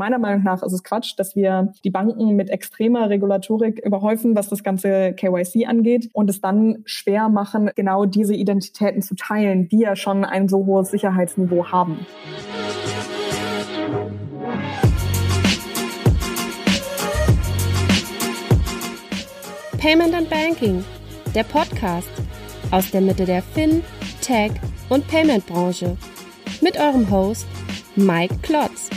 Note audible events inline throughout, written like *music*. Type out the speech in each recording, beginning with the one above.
Meiner Meinung nach ist es Quatsch, dass wir die Banken mit extremer Regulatorik überhäufen, was das ganze KYC angeht und es dann schwer machen, genau diese Identitäten zu teilen, die ja schon ein so hohes Sicherheitsniveau haben. Payment and Banking, der Podcast aus der Mitte der Fin, Tech und Payment Branche mit eurem Host Mike Klotz.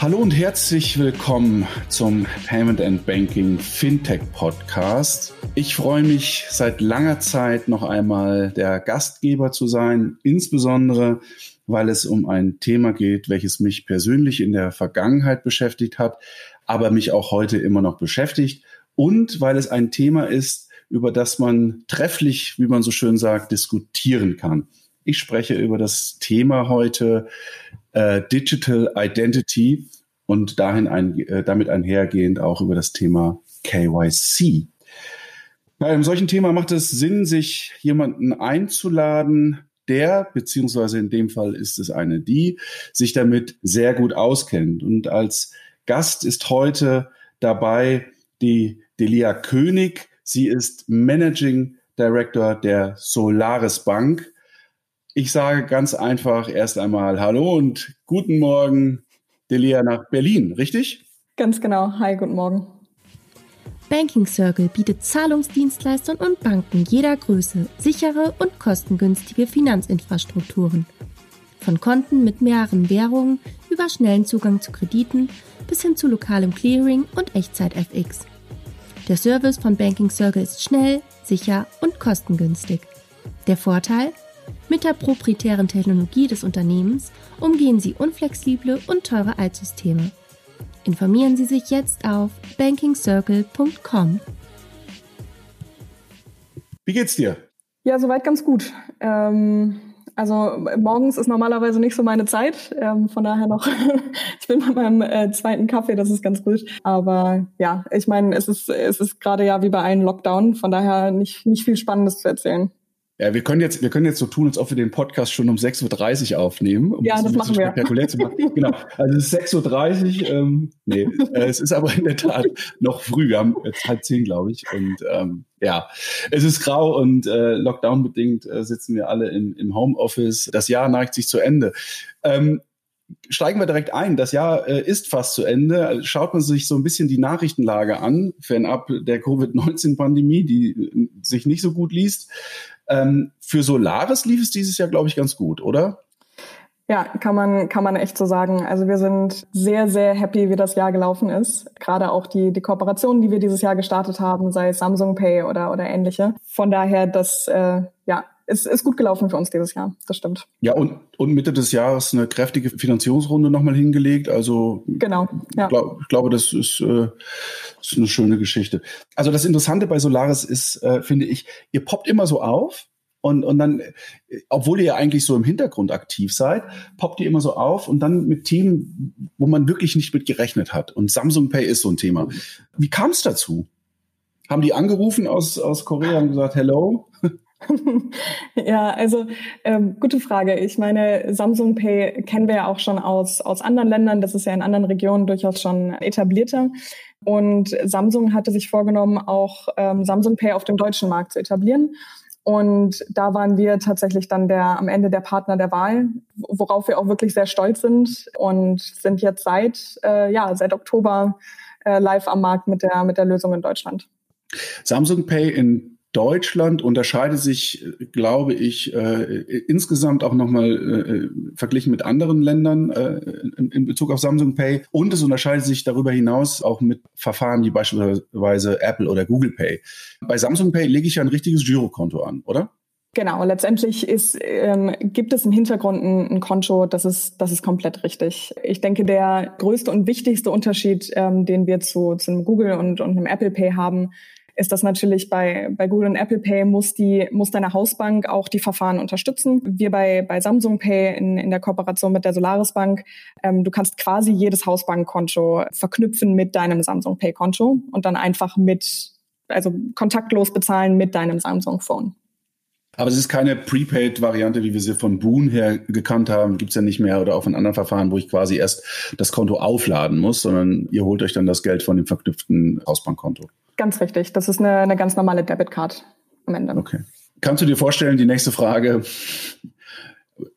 Hallo und herzlich willkommen zum Payment and Banking Fintech Podcast. Ich freue mich seit langer Zeit noch einmal der Gastgeber zu sein, insbesondere weil es um ein Thema geht, welches mich persönlich in der Vergangenheit beschäftigt hat, aber mich auch heute immer noch beschäftigt und weil es ein Thema ist, über das man trefflich, wie man so schön sagt, diskutieren kann. Ich spreche über das Thema heute äh, Digital Identity und dahin ein, äh, damit einhergehend auch über das Thema KYC. Bei einem solchen Thema macht es Sinn, sich jemanden einzuladen, der, beziehungsweise in dem Fall ist es eine, die sich damit sehr gut auskennt. Und als Gast ist heute dabei die Delia König. Sie ist Managing Director der Solaris Bank. Ich sage ganz einfach erst einmal Hallo und guten Morgen, Delia, nach Berlin, richtig? Ganz genau. Hi, guten Morgen. Banking Circle bietet Zahlungsdienstleistern und Banken jeder Größe sichere und kostengünstige Finanzinfrastrukturen. Von Konten mit mehreren Währungen über schnellen Zugang zu Krediten bis hin zu lokalem Clearing und Echtzeit-FX. Der Service von Banking Circle ist schnell, sicher und kostengünstig. Der Vorteil? Mit der proprietären Technologie des Unternehmens umgehen Sie unflexible und teure Altsysteme. Informieren Sie sich jetzt auf bankingcircle.com. Wie geht's dir? Ja, soweit ganz gut. Ähm, also morgens ist normalerweise nicht so meine Zeit, ähm, von daher noch, *laughs* ich bin bei meinem äh, zweiten Kaffee, das ist ganz gut. Aber ja, ich meine, es ist, es ist gerade ja wie bei allen Lockdown, von daher nicht, nicht viel Spannendes zu erzählen. Ja, wir können jetzt, wir können jetzt so tun, als ob wir den Podcast schon um 6.30 Uhr aufnehmen. Um ja, das, das machen wir. Spektakulär zu machen. genau. Also es ist 6.30 Uhr, ähm, nee, äh, es ist aber in der Tat noch früh. Wir haben jetzt halb zehn, glaube ich. Und ähm, ja, es ist grau und äh, Lockdown-bedingt äh, sitzen wir alle im, im Homeoffice. Das Jahr neigt sich zu Ende. Ähm, steigen wir direkt ein. Das Jahr äh, ist fast zu Ende. Schaut man sich so ein bisschen die Nachrichtenlage an, fernab der Covid-19-Pandemie, die äh, sich nicht so gut liest. Ähm, für Solaris lief es dieses Jahr, glaube ich, ganz gut, oder? Ja, kann man, kann man echt so sagen. Also wir sind sehr, sehr happy, wie das Jahr gelaufen ist. Gerade auch die, die Kooperationen, die wir dieses Jahr gestartet haben, sei es Samsung Pay oder, oder ähnliche. Von daher, das, äh, ja, ist, ist gut gelaufen für uns dieses Jahr. Das stimmt. Ja, und, und Mitte des Jahres eine kräftige Finanzierungsrunde nochmal hingelegt. Also genau, ja. glaub, ich glaube, das ist, äh, ist eine schöne Geschichte. Also das Interessante bei Solaris ist, äh, finde ich, ihr poppt immer so auf. Und, und dann, obwohl ihr ja eigentlich so im Hintergrund aktiv seid, poppt ihr immer so auf und dann mit Themen, wo man wirklich nicht mit gerechnet hat. Und Samsung Pay ist so ein Thema. Wie kam es dazu? Haben die angerufen aus, aus Korea und gesagt, hello? *laughs* ja, also ähm, gute Frage. Ich meine, Samsung Pay kennen wir ja auch schon aus, aus anderen Ländern. Das ist ja in anderen Regionen durchaus schon etablierter. Und Samsung hatte sich vorgenommen, auch ähm, Samsung Pay auf dem deutschen Markt zu etablieren. Und da waren wir tatsächlich dann der am Ende der Partner der Wahl, worauf wir auch wirklich sehr stolz sind und sind jetzt seit äh, ja seit Oktober äh, live am Markt mit der mit der Lösung in Deutschland. Samsung Pay in Deutschland unterscheidet sich, glaube ich, äh, insgesamt auch nochmal äh, verglichen mit anderen Ländern äh, in, in, Bezug auf Samsung Pay. Und es unterscheidet sich darüber hinaus auch mit Verfahren wie beispielsweise Apple oder Google Pay. Bei Samsung Pay lege ich ja ein richtiges Girokonto an, oder? Genau, letztendlich ist, ähm, gibt es im Hintergrund ein, ein, Konto, das ist, das ist komplett richtig. Ich denke, der größte und wichtigste Unterschied, ähm, den wir zu, zu einem Google und, und einem Apple Pay haben, ist das natürlich bei, bei Google und Apple Pay muss die, muss deine Hausbank auch die Verfahren unterstützen. Wir bei, bei Samsung Pay in, in der Kooperation mit der Solaris Bank, ähm, du kannst quasi jedes Hausbankkonto verknüpfen mit deinem Samsung Pay Konto und dann einfach mit, also kontaktlos bezahlen mit deinem Samsung Phone. Aber es ist keine Prepaid-Variante, wie wir sie von Boon her gekannt haben, gibt's ja nicht mehr oder auch von anderen Verfahren, wo ich quasi erst das Konto aufladen muss, sondern ihr holt euch dann das Geld von dem verknüpften Hausbankkonto. Ganz richtig. Das ist eine, eine ganz normale Debitcard am Ende. Okay. Kannst du dir vorstellen, die nächste Frage,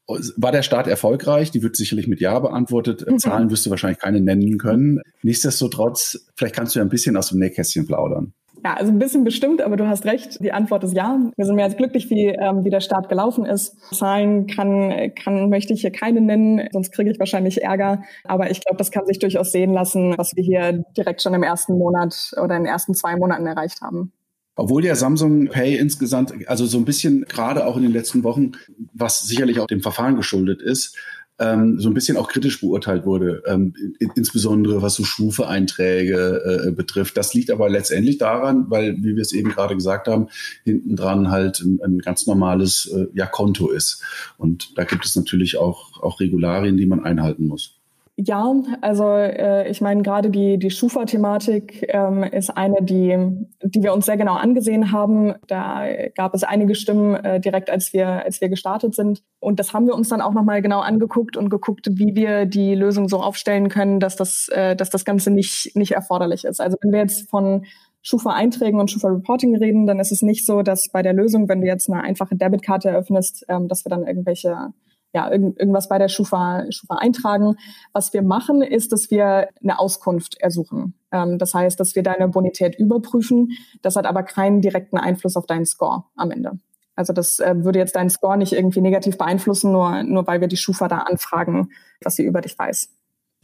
war der Start erfolgreich? Die wird sicherlich mit Ja beantwortet. Mhm. Zahlen wirst du wahrscheinlich keine nennen können. Nichtsdestotrotz, vielleicht kannst du ja ein bisschen aus dem Nähkästchen plaudern. Ja, also ein bisschen bestimmt, aber du hast recht. Die Antwort ist ja. Wir sind mehr als glücklich, wie, ähm, wie der Start gelaufen ist. Zahlen kann, kann, möchte ich hier keine nennen, sonst kriege ich wahrscheinlich Ärger. Aber ich glaube, das kann sich durchaus sehen lassen, was wir hier direkt schon im ersten Monat oder in den ersten zwei Monaten erreicht haben. Obwohl der Samsung Pay insgesamt, also so ein bisschen gerade auch in den letzten Wochen, was sicherlich auch dem Verfahren geschuldet ist, ähm, so ein bisschen auch kritisch beurteilt wurde, ähm, insbesondere was so Schufe-Einträge äh, betrifft. Das liegt aber letztendlich daran, weil, wie wir es eben gerade gesagt haben, hinten dran halt ein, ein ganz normales äh, ja, Konto ist. Und da gibt es natürlich auch, auch Regularien, die man einhalten muss. Ja, also äh, ich meine, gerade die, die Schufa-Thematik ähm, ist eine, die, die wir uns sehr genau angesehen haben. Da gab es einige Stimmen äh, direkt, als wir, als wir gestartet sind. Und das haben wir uns dann auch nochmal genau angeguckt und geguckt, wie wir die Lösung so aufstellen können, dass das, äh, dass das Ganze nicht, nicht erforderlich ist. Also wenn wir jetzt von Schufa-Einträgen und Schufa-Reporting reden, dann ist es nicht so, dass bei der Lösung, wenn du jetzt eine einfache Debitkarte eröffnest, ähm, dass wir dann irgendwelche ja, irgend, irgendwas bei der Schufa, Schufa eintragen. Was wir machen, ist, dass wir eine Auskunft ersuchen. Ähm, das heißt, dass wir deine Bonität überprüfen. Das hat aber keinen direkten Einfluss auf deinen Score am Ende. Also das äh, würde jetzt deinen Score nicht irgendwie negativ beeinflussen, nur, nur weil wir die Schufa da anfragen, was sie über dich weiß.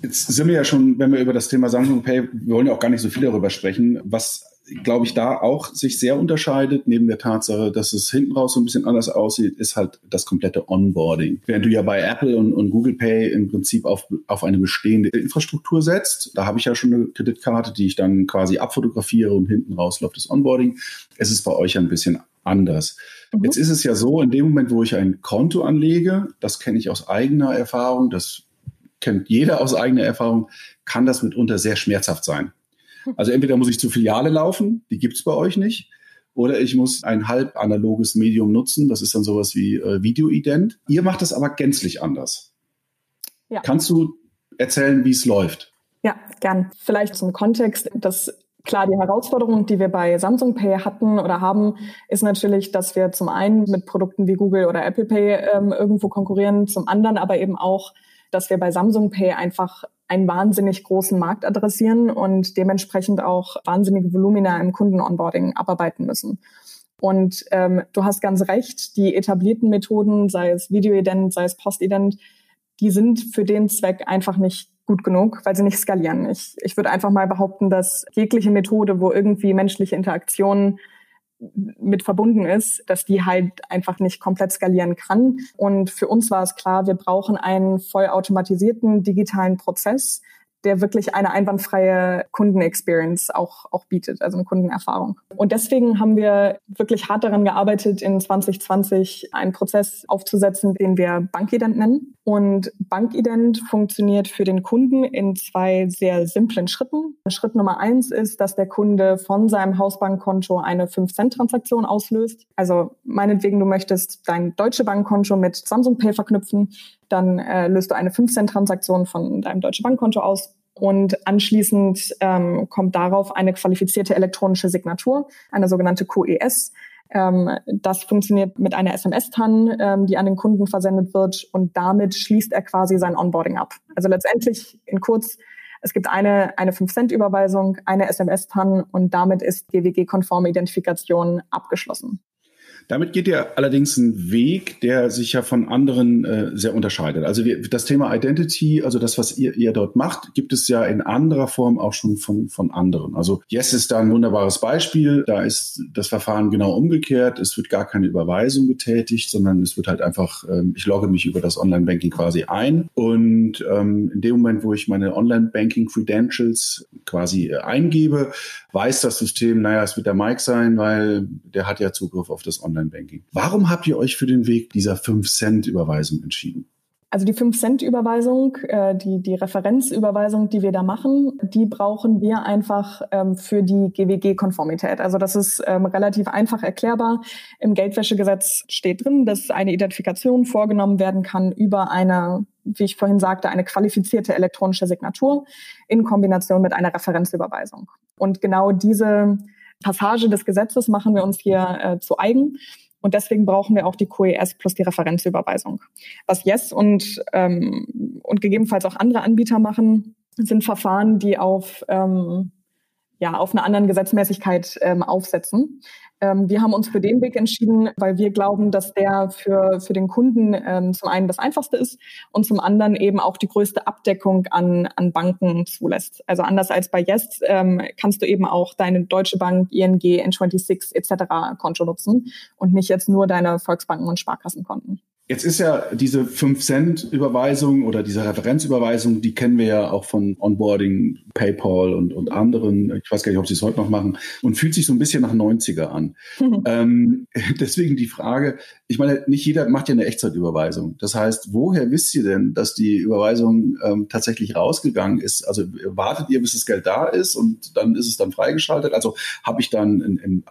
Jetzt sind wir ja schon, wenn wir über das Thema Samsung Pay, wir wollen ja auch gar nicht so viel darüber sprechen. Was glaube ich, da auch sich sehr unterscheidet, neben der Tatsache, dass es hinten raus so ein bisschen anders aussieht, ist halt das komplette Onboarding. Während du ja bei Apple und, und Google Pay im Prinzip auf, auf eine bestehende Infrastruktur setzt, da habe ich ja schon eine Kreditkarte, die ich dann quasi abfotografiere und hinten raus läuft das Onboarding. Es ist bei euch ein bisschen anders. Mhm. Jetzt ist es ja so, in dem Moment, wo ich ein Konto anlege, das kenne ich aus eigener Erfahrung, das kennt jeder aus eigener Erfahrung, kann das mitunter sehr schmerzhaft sein. Also entweder muss ich zur Filiale laufen, die gibt's bei euch nicht, oder ich muss ein halb analoges Medium nutzen, das ist dann sowas wie äh, Videoident. Ihr macht das aber gänzlich anders. Ja. Kannst du erzählen, wie es läuft? Ja, gern. Vielleicht zum Kontext, dass Klar, die Herausforderung, die wir bei Samsung Pay hatten oder haben, ist natürlich, dass wir zum einen mit Produkten wie Google oder Apple Pay ähm, irgendwo konkurrieren, zum anderen aber eben auch, dass wir bei Samsung Pay einfach einen wahnsinnig großen Markt adressieren und dementsprechend auch wahnsinnige Volumina im Kunden-Onboarding abarbeiten müssen. Und ähm, du hast ganz recht, die etablierten Methoden, sei es Videoident, sei es Postident, die sind für den Zweck einfach nicht gut genug, weil sie nicht skalieren. Ich, ich würde einfach mal behaupten, dass jegliche Methode, wo irgendwie menschliche Interaktionen mit verbunden ist, dass die halt einfach nicht komplett skalieren kann. Und für uns war es klar, wir brauchen einen vollautomatisierten digitalen Prozess, der wirklich eine einwandfreie Kundenexperience auch, auch bietet, also eine Kundenerfahrung. Und deswegen haben wir wirklich hart daran gearbeitet, in 2020 einen Prozess aufzusetzen, den wir Bankident nennen. Und Bankident funktioniert für den Kunden in zwei sehr simplen Schritten. Schritt Nummer eins ist, dass der Kunde von seinem Hausbankkonto eine 5-Cent-Transaktion auslöst. Also meinetwegen, du möchtest dein Deutsche Bankkonto mit Samsung Pay verknüpfen dann äh, löst du eine 5-Cent-Transaktion von deinem Deutsche Bankkonto aus und anschließend ähm, kommt darauf eine qualifizierte elektronische Signatur, eine sogenannte QES. Ähm, das funktioniert mit einer SMS-TAN, ähm, die an den Kunden versendet wird und damit schließt er quasi sein Onboarding ab. Also letztendlich in kurz, es gibt eine, eine 5-Cent-Überweisung, eine SMS-TAN und damit ist GWG-konforme Identifikation abgeschlossen. Damit geht ihr allerdings einen Weg, der sich ja von anderen äh, sehr unterscheidet. Also wir, das Thema Identity, also das, was ihr, ihr dort macht, gibt es ja in anderer Form auch schon von, von anderen. Also Yes ist da ein wunderbares Beispiel. Da ist das Verfahren genau umgekehrt. Es wird gar keine Überweisung getätigt, sondern es wird halt einfach, ähm, ich logge mich über das Online-Banking quasi ein. Und ähm, in dem Moment, wo ich meine Online-Banking-Credentials quasi äh, eingebe, weiß das System, naja, es wird der Mike sein, weil der hat ja Zugriff auf das Online Online-Banking. Warum habt ihr euch für den Weg dieser 5-Cent-Überweisung entschieden? Also die 5-Cent-Überweisung, äh, die, die Referenzüberweisung, die wir da machen, die brauchen wir einfach ähm, für die GWG-Konformität. Also das ist ähm, relativ einfach erklärbar. Im Geldwäschegesetz steht drin, dass eine Identifikation vorgenommen werden kann über eine, wie ich vorhin sagte, eine qualifizierte elektronische Signatur in Kombination mit einer Referenzüberweisung. Und genau diese Passage des Gesetzes machen wir uns hier äh, zu eigen. Und deswegen brauchen wir auch die QES plus die Referenzüberweisung. Was Yes und, ähm, und gegebenenfalls auch andere Anbieter machen, sind Verfahren, die auf, ähm, ja, auf einer anderen Gesetzmäßigkeit ähm, aufsetzen. Ähm, wir haben uns für den Weg entschieden, weil wir glauben, dass der für, für den Kunden ähm, zum einen das einfachste ist und zum anderen eben auch die größte Abdeckung an, an Banken zulässt. Also anders als bei Yes ähm, kannst du eben auch deine Deutsche Bank, ING, N26 etc. Konto nutzen und nicht jetzt nur deine Volksbanken und Sparkassenkonten. Jetzt ist ja diese 5-Cent-Überweisung oder diese Referenzüberweisung, die kennen wir ja auch von Onboarding, PayPal und, und anderen. Ich weiß gar nicht, ob sie es heute noch machen und fühlt sich so ein bisschen nach 90er an. *laughs* ähm, *laughs* deswegen die Frage, ich meine, nicht jeder macht ja eine Echtzeitüberweisung. Das heißt, woher wisst ihr denn, dass die Überweisung ähm, tatsächlich rausgegangen ist? Also wartet ihr, bis das Geld da ist und dann ist es dann freigeschaltet? Also habe ich dann ein, ein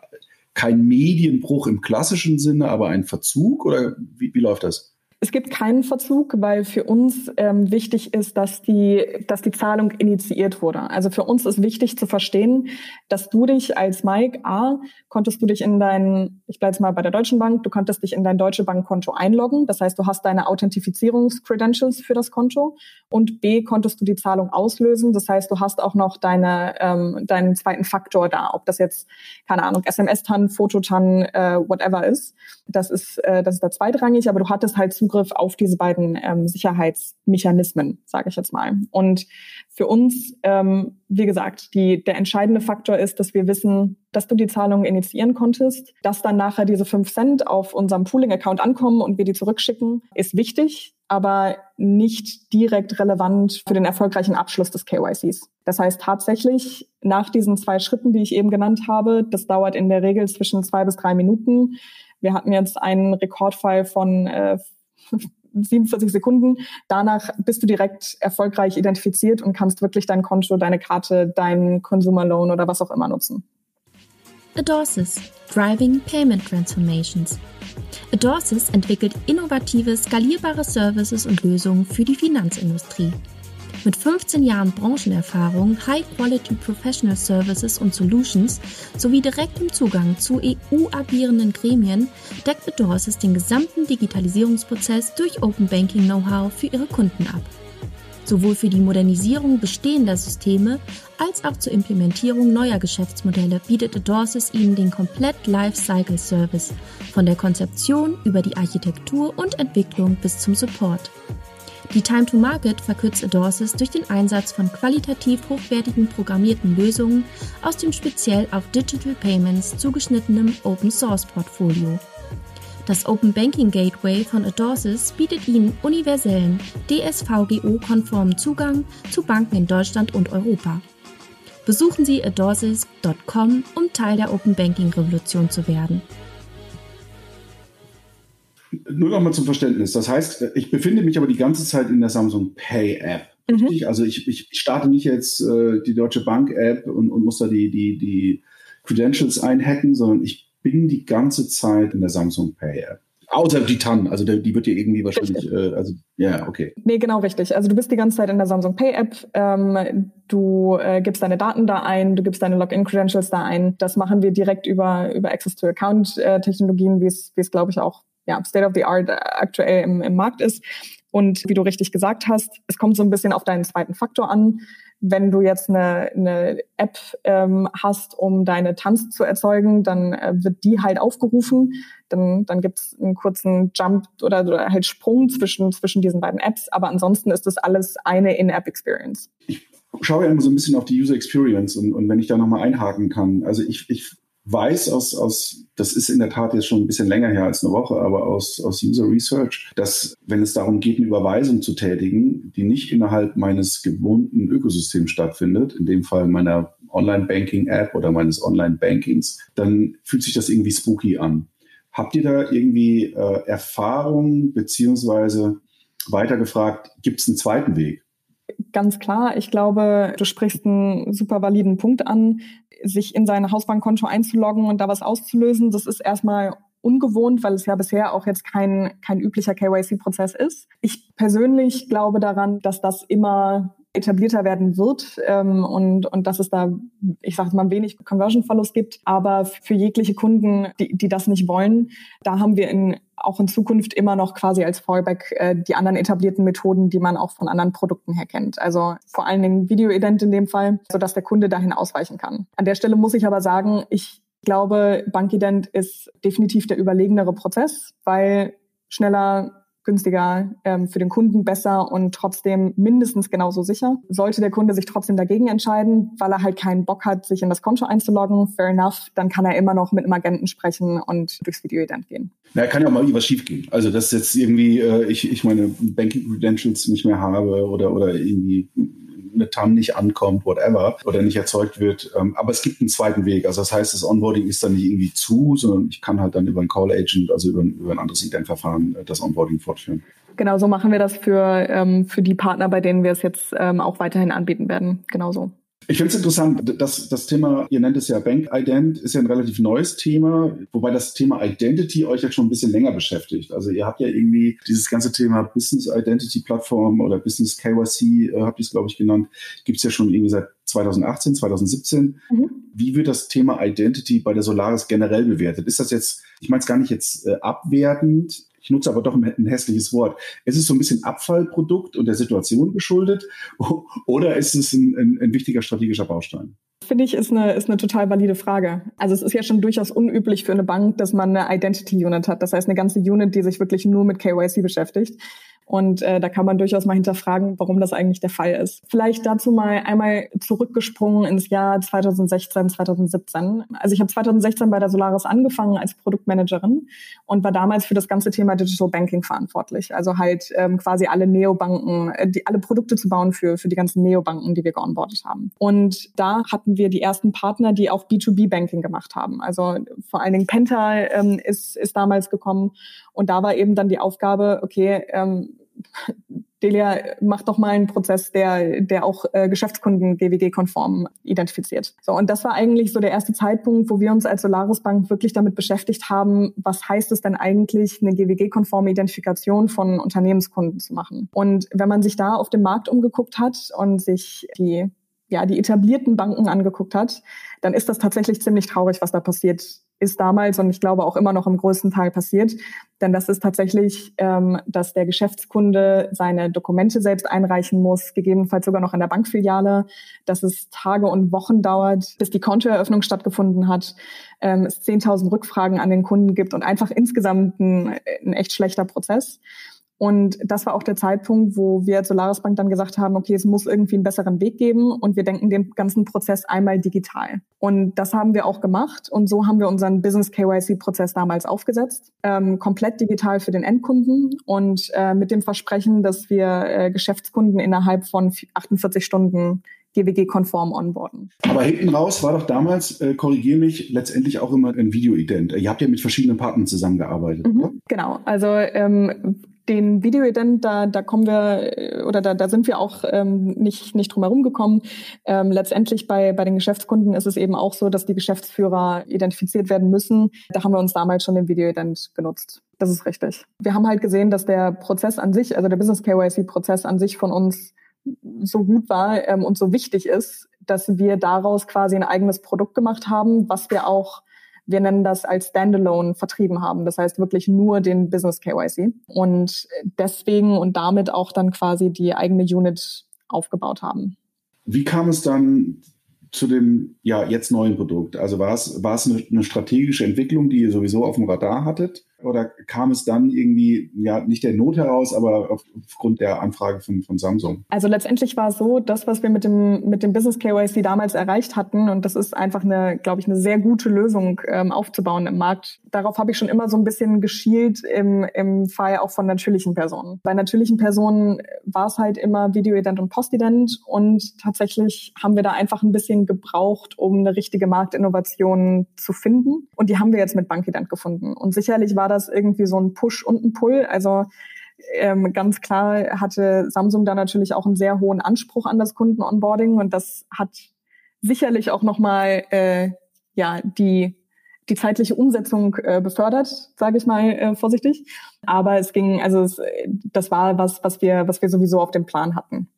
kein Medienbruch im klassischen Sinne, aber ein Verzug oder wie, wie läuft das? Es gibt keinen Verzug, weil für uns ähm, wichtig ist, dass die, dass die Zahlung initiiert wurde. Also für uns ist wichtig zu verstehen, dass du dich als Mike A konntest du dich in dein, ich bleibe jetzt mal bei der Deutschen Bank, du konntest dich in dein Deutsche Bankkonto einloggen. Das heißt, du hast deine Authentifizierungs-Credentials für das Konto und B konntest du die Zahlung auslösen. Das heißt, du hast auch noch deine, ähm, deinen zweiten Faktor da, ob das jetzt, keine Ahnung, SMS-TAN, Fototan, äh, whatever ist. Das ist, äh, das ist da zweitrangig, aber du hattest halt Zugriff auf diese beiden ähm, Sicherheitsmechanismen, sage ich jetzt mal. Und für uns, ähm, wie gesagt, die, der entscheidende Faktor ist, dass wir wissen, dass du die Zahlung initiieren konntest, dass dann nachher diese fünf Cent auf unserem Pooling-Account ankommen und wir die zurückschicken, ist wichtig, aber nicht direkt relevant für den erfolgreichen Abschluss des KYCs. Das heißt tatsächlich, nach diesen zwei Schritten, die ich eben genannt habe, das dauert in der Regel zwischen zwei bis drei Minuten, wir hatten jetzt einen Rekordfall von äh, 47 Sekunden. Danach bist du direkt erfolgreich identifiziert und kannst wirklich dein Konto, deine Karte, dein Consumer Loan oder was auch immer nutzen. Adorsis Driving Payment Transformations. Adorsis entwickelt innovative, skalierbare Services und Lösungen für die Finanzindustrie. Mit 15 Jahren Branchenerfahrung, High-Quality Professional Services und Solutions sowie direktem Zugang zu EU-agierenden Gremien deckt Adorsis den gesamten Digitalisierungsprozess durch Open Banking Know-how für ihre Kunden ab. Sowohl für die Modernisierung bestehender Systeme als auch zur Implementierung neuer Geschäftsmodelle bietet Adorsis ihnen den komplett Lifecycle Service von der Konzeption über die Architektur und Entwicklung bis zum Support. Die Time to Market verkürzt Adorsis durch den Einsatz von qualitativ hochwertigen programmierten Lösungen aus dem speziell auf Digital Payments zugeschnittenen Open Source Portfolio. Das Open Banking Gateway von Adorsis bietet Ihnen universellen, DSVGO-konformen Zugang zu Banken in Deutschland und Europa. Besuchen Sie adorsis.com, um Teil der Open Banking Revolution zu werden. Nur noch mal zum Verständnis. Das heißt, ich befinde mich aber die ganze Zeit in der Samsung Pay App. Mhm. Also ich, ich starte nicht jetzt äh, die Deutsche Bank App und, und muss da die, die, die Credentials einhacken, sondern ich bin die ganze Zeit in der Samsung Pay App. Außer die TAN, also die wird ja irgendwie wahrscheinlich, äh, also ja, okay. Nee, genau richtig. Also du bist die ganze Zeit in der Samsung Pay App, ähm, du äh, gibst deine Daten da ein, du gibst deine Login-Credentials da ein. Das machen wir direkt über, über Access-to-Account-Technologien, wie es, wie es glaube ich auch ja, State of the Art aktuell im, im Markt ist. Und wie du richtig gesagt hast, es kommt so ein bisschen auf deinen zweiten Faktor an. Wenn du jetzt eine, eine App ähm, hast, um deine Tanz zu erzeugen, dann äh, wird die halt aufgerufen. Dann, dann gibt es einen kurzen Jump oder, oder halt Sprung zwischen, zwischen diesen beiden Apps. Aber ansonsten ist das alles eine In-App-Experience. Ich schaue ja immer so ein bisschen auf die User Experience und, und wenn ich da nochmal einhaken kann. Also ich, ich weiß aus, aus, das ist in der Tat jetzt schon ein bisschen länger her als eine Woche, aber aus, aus User Research, dass wenn es darum geht, eine Überweisung zu tätigen, die nicht innerhalb meines gewohnten Ökosystems stattfindet, in dem Fall meiner Online-Banking-App oder meines Online-Bankings, dann fühlt sich das irgendwie spooky an. Habt ihr da irgendwie äh, Erfahrung beziehungsweise weitergefragt, gibt es einen zweiten Weg? Ganz klar. Ich glaube, du sprichst einen super validen Punkt an, sich in sein Hausbankkonto einzuloggen und da was auszulösen. Das ist erstmal ungewohnt, weil es ja bisher auch jetzt kein, kein üblicher KYC-Prozess ist. Ich persönlich glaube daran, dass das immer etablierter werden wird ähm, und, und dass es da, ich sage mal, wenig Conversion-Verlust gibt. Aber für jegliche Kunden, die, die das nicht wollen, da haben wir in, auch in Zukunft immer noch quasi als Fallback äh, die anderen etablierten Methoden, die man auch von anderen Produkten her kennt. Also vor allen Dingen Video-Ident in dem Fall, sodass der Kunde dahin ausweichen kann. An der Stelle muss ich aber sagen, ich glaube, Bankident ist definitiv der überlegenere Prozess, weil schneller, günstiger, ähm, für den Kunden besser und trotzdem mindestens genauso sicher. Sollte der Kunde sich trotzdem dagegen entscheiden, weil er halt keinen Bock hat, sich in das Konto einzuloggen, fair enough, dann kann er immer noch mit einem Agenten sprechen und durchs Video-Ident gehen. Na, kann ja auch mal irgendwas schief gehen. Also, dass jetzt irgendwie äh, ich, ich meine Banking Credentials nicht mehr habe oder, oder irgendwie eine TAM nicht ankommt, whatever, oder nicht erzeugt wird. Ähm, aber es gibt einen zweiten Weg. Also das heißt, das Onboarding ist dann nicht irgendwie zu, sondern ich kann halt dann über ein Call Agent, also über, über ein anderes Ident-Verfahren, äh, das Onboarding fortführen. Genau, so machen wir das für, ähm, für die Partner, bei denen wir es jetzt ähm, auch weiterhin anbieten werden. Genauso. Ich finde es interessant, dass das Thema, ihr nennt es ja Bank Ident, ist ja ein relativ neues Thema, wobei das Thema Identity euch jetzt schon ein bisschen länger beschäftigt. Also ihr habt ja irgendwie dieses ganze Thema Business Identity Plattform oder Business KYC, äh, habt ihr es, glaube ich, genannt, gibt es ja schon irgendwie seit 2018, 2017. Mhm. Wie wird das Thema Identity bei der Solaris generell bewertet? Ist das jetzt, ich meine es gar nicht jetzt äh, abwertend, ich nutze aber doch ein, hässliches Wort. Ist es so ein bisschen Abfallprodukt und der Situation geschuldet *laughs* oder ist es ein, ein, ein wichtiger strategischer Baustein? Finde ich, ist eine, ist eine total valide Frage. Also es ist ja schon durchaus unüblich für eine Bank, dass man eine Identity Unit hat. Das heißt, eine ganze Unit, die sich wirklich nur mit KYC beschäftigt. Und äh, da kann man durchaus mal hinterfragen, warum das eigentlich der Fall ist. Vielleicht dazu mal einmal zurückgesprungen ins Jahr 2016, 2017. Also ich habe 2016 bei der Solaris angefangen als Produktmanagerin und war damals für das ganze Thema Digital Banking verantwortlich. Also halt ähm, quasi alle Neobanken, äh, die, alle Produkte zu bauen für, für die ganzen Neobanken, die wir geonboardet haben. Und da hatten wir die ersten Partner, die auch B2B-Banking gemacht haben. Also vor allen Dingen Penta ähm, ist, ist damals gekommen und da war eben dann die Aufgabe, okay, ähm, Delia, mach doch mal einen Prozess, der, der auch äh, Geschäftskunden GWG-konform identifiziert. So, und das war eigentlich so der erste Zeitpunkt, wo wir uns als Solaris Bank wirklich damit beschäftigt haben, was heißt es denn eigentlich, eine GWG-konforme Identifikation von Unternehmenskunden zu machen. Und wenn man sich da auf dem Markt umgeguckt hat und sich die ja, die etablierten Banken angeguckt hat, dann ist das tatsächlich ziemlich traurig, was da passiert ist damals und ich glaube auch immer noch im größten Teil passiert. Denn das ist tatsächlich, ähm, dass der Geschäftskunde seine Dokumente selbst einreichen muss, gegebenenfalls sogar noch in der Bankfiliale, dass es Tage und Wochen dauert, bis die Kontoeröffnung stattgefunden hat, ähm, es 10.000 Rückfragen an den Kunden gibt und einfach insgesamt ein, ein echt schlechter Prozess. Und das war auch der Zeitpunkt, wo wir als Solaris Bank dann gesagt haben, okay, es muss irgendwie einen besseren Weg geben und wir denken den ganzen Prozess einmal digital. Und das haben wir auch gemacht und so haben wir unseren Business KYC-Prozess damals aufgesetzt, ähm, komplett digital für den Endkunden und äh, mit dem Versprechen, dass wir äh, Geschäftskunden innerhalb von 48 Stunden GWG-konform onboarden. Aber hinten raus war doch damals, äh, korrigiere mich, letztendlich auch immer ein Video-Ident. Ihr habt ja mit verschiedenen Partnern zusammengearbeitet. Mhm, genau, also ähm, den Video-Ident, da, da kommen wir äh, oder da, da sind wir auch ähm, nicht, nicht drum herum gekommen. Ähm, letztendlich bei, bei den Geschäftskunden ist es eben auch so, dass die Geschäftsführer identifiziert werden müssen. Da haben wir uns damals schon den Video-Ident genutzt. Das ist richtig. Wir haben halt gesehen, dass der Prozess an sich, also der Business KYC-Prozess an sich von uns so gut war ähm, und so wichtig ist, dass wir daraus quasi ein eigenes Produkt gemacht haben, was wir auch wir nennen das als Standalone vertrieben haben. Das heißt wirklich nur den Business KYC. Und deswegen und damit auch dann quasi die eigene Unit aufgebaut haben. Wie kam es dann zu dem ja jetzt neuen Produkt? Also war es, war es eine, eine strategische Entwicklung, die ihr sowieso auf dem Radar hattet? Oder kam es dann irgendwie, ja, nicht der Not heraus, aber aufgrund der Anfrage von, von Samsung? Also letztendlich war es so, das, was wir mit dem, mit dem Business KYC damals erreicht hatten, und das ist einfach eine, glaube ich, eine sehr gute Lösung ähm, aufzubauen im Markt. Darauf habe ich schon immer so ein bisschen geschielt im, im Fall auch von natürlichen Personen. Bei natürlichen Personen war es halt immer Videoident und Postident und tatsächlich haben wir da einfach ein bisschen gebraucht, um eine richtige Marktinnovation zu finden. Und die haben wir jetzt mit Bankident gefunden. Und sicherlich war war das irgendwie so ein Push und ein Pull. Also ähm, ganz klar hatte Samsung da natürlich auch einen sehr hohen Anspruch an das Kunden-Onboarding und das hat sicherlich auch nochmal äh, ja, die die zeitliche Umsetzung äh, befördert, sage ich mal äh, vorsichtig. Aber es ging, also es, das war was, was wir, was wir sowieso auf dem Plan hatten.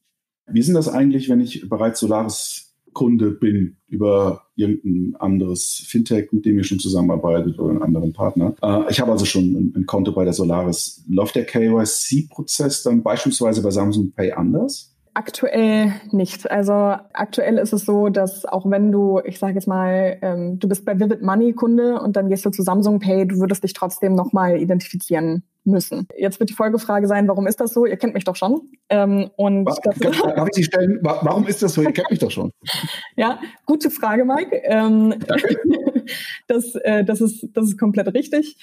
Wie ist denn das eigentlich, wenn ich bereits Solaris Kunde bin über irgendein anderes Fintech, mit dem ihr schon zusammenarbeitet oder einen anderen Partner. Äh, ich habe also schon ein, ein, Konto bei der Solaris. Läuft der KYC-Prozess dann beispielsweise bei Samsung Pay anders? Aktuell nicht. Also aktuell ist es so, dass auch wenn du, ich sage jetzt mal, ähm, du bist bei Vivid Money Kunde und dann gehst du zu Samsung Pay, du würdest dich trotzdem nochmal identifizieren müssen. Jetzt wird die Folgefrage sein, warum ist das so? Ihr kennt mich doch schon. Ähm, und das, darf ich Sie stellen, warum ist das so? Ihr kennt mich doch schon. *laughs* ja, gute Frage, Mike. Ähm, *laughs* das, äh, das, ist, das ist komplett richtig.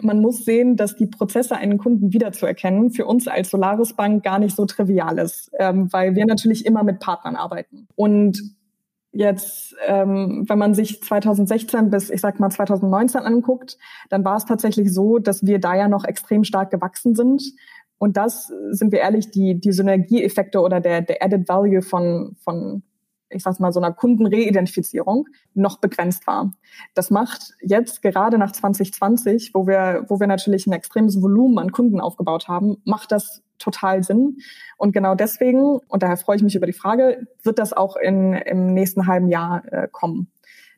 Man muss sehen, dass die Prozesse, einen Kunden wiederzuerkennen, für uns als Solaris Bank gar nicht so trivial ist, ähm, weil wir natürlich immer mit Partnern arbeiten. Und jetzt, ähm, wenn man sich 2016 bis, ich sag mal, 2019 anguckt, dann war es tatsächlich so, dass wir da ja noch extrem stark gewachsen sind. Und das, sind wir ehrlich, die, die Synergieeffekte oder der, der Added Value von, von ich sag's mal, so einer Kundenreidentifizierung noch begrenzt war. Das macht jetzt gerade nach 2020, wo wir, wo wir natürlich ein extremes Volumen an Kunden aufgebaut haben, macht das total Sinn. Und genau deswegen, und daher freue ich mich über die Frage, wird das auch in, im nächsten halben Jahr äh, kommen.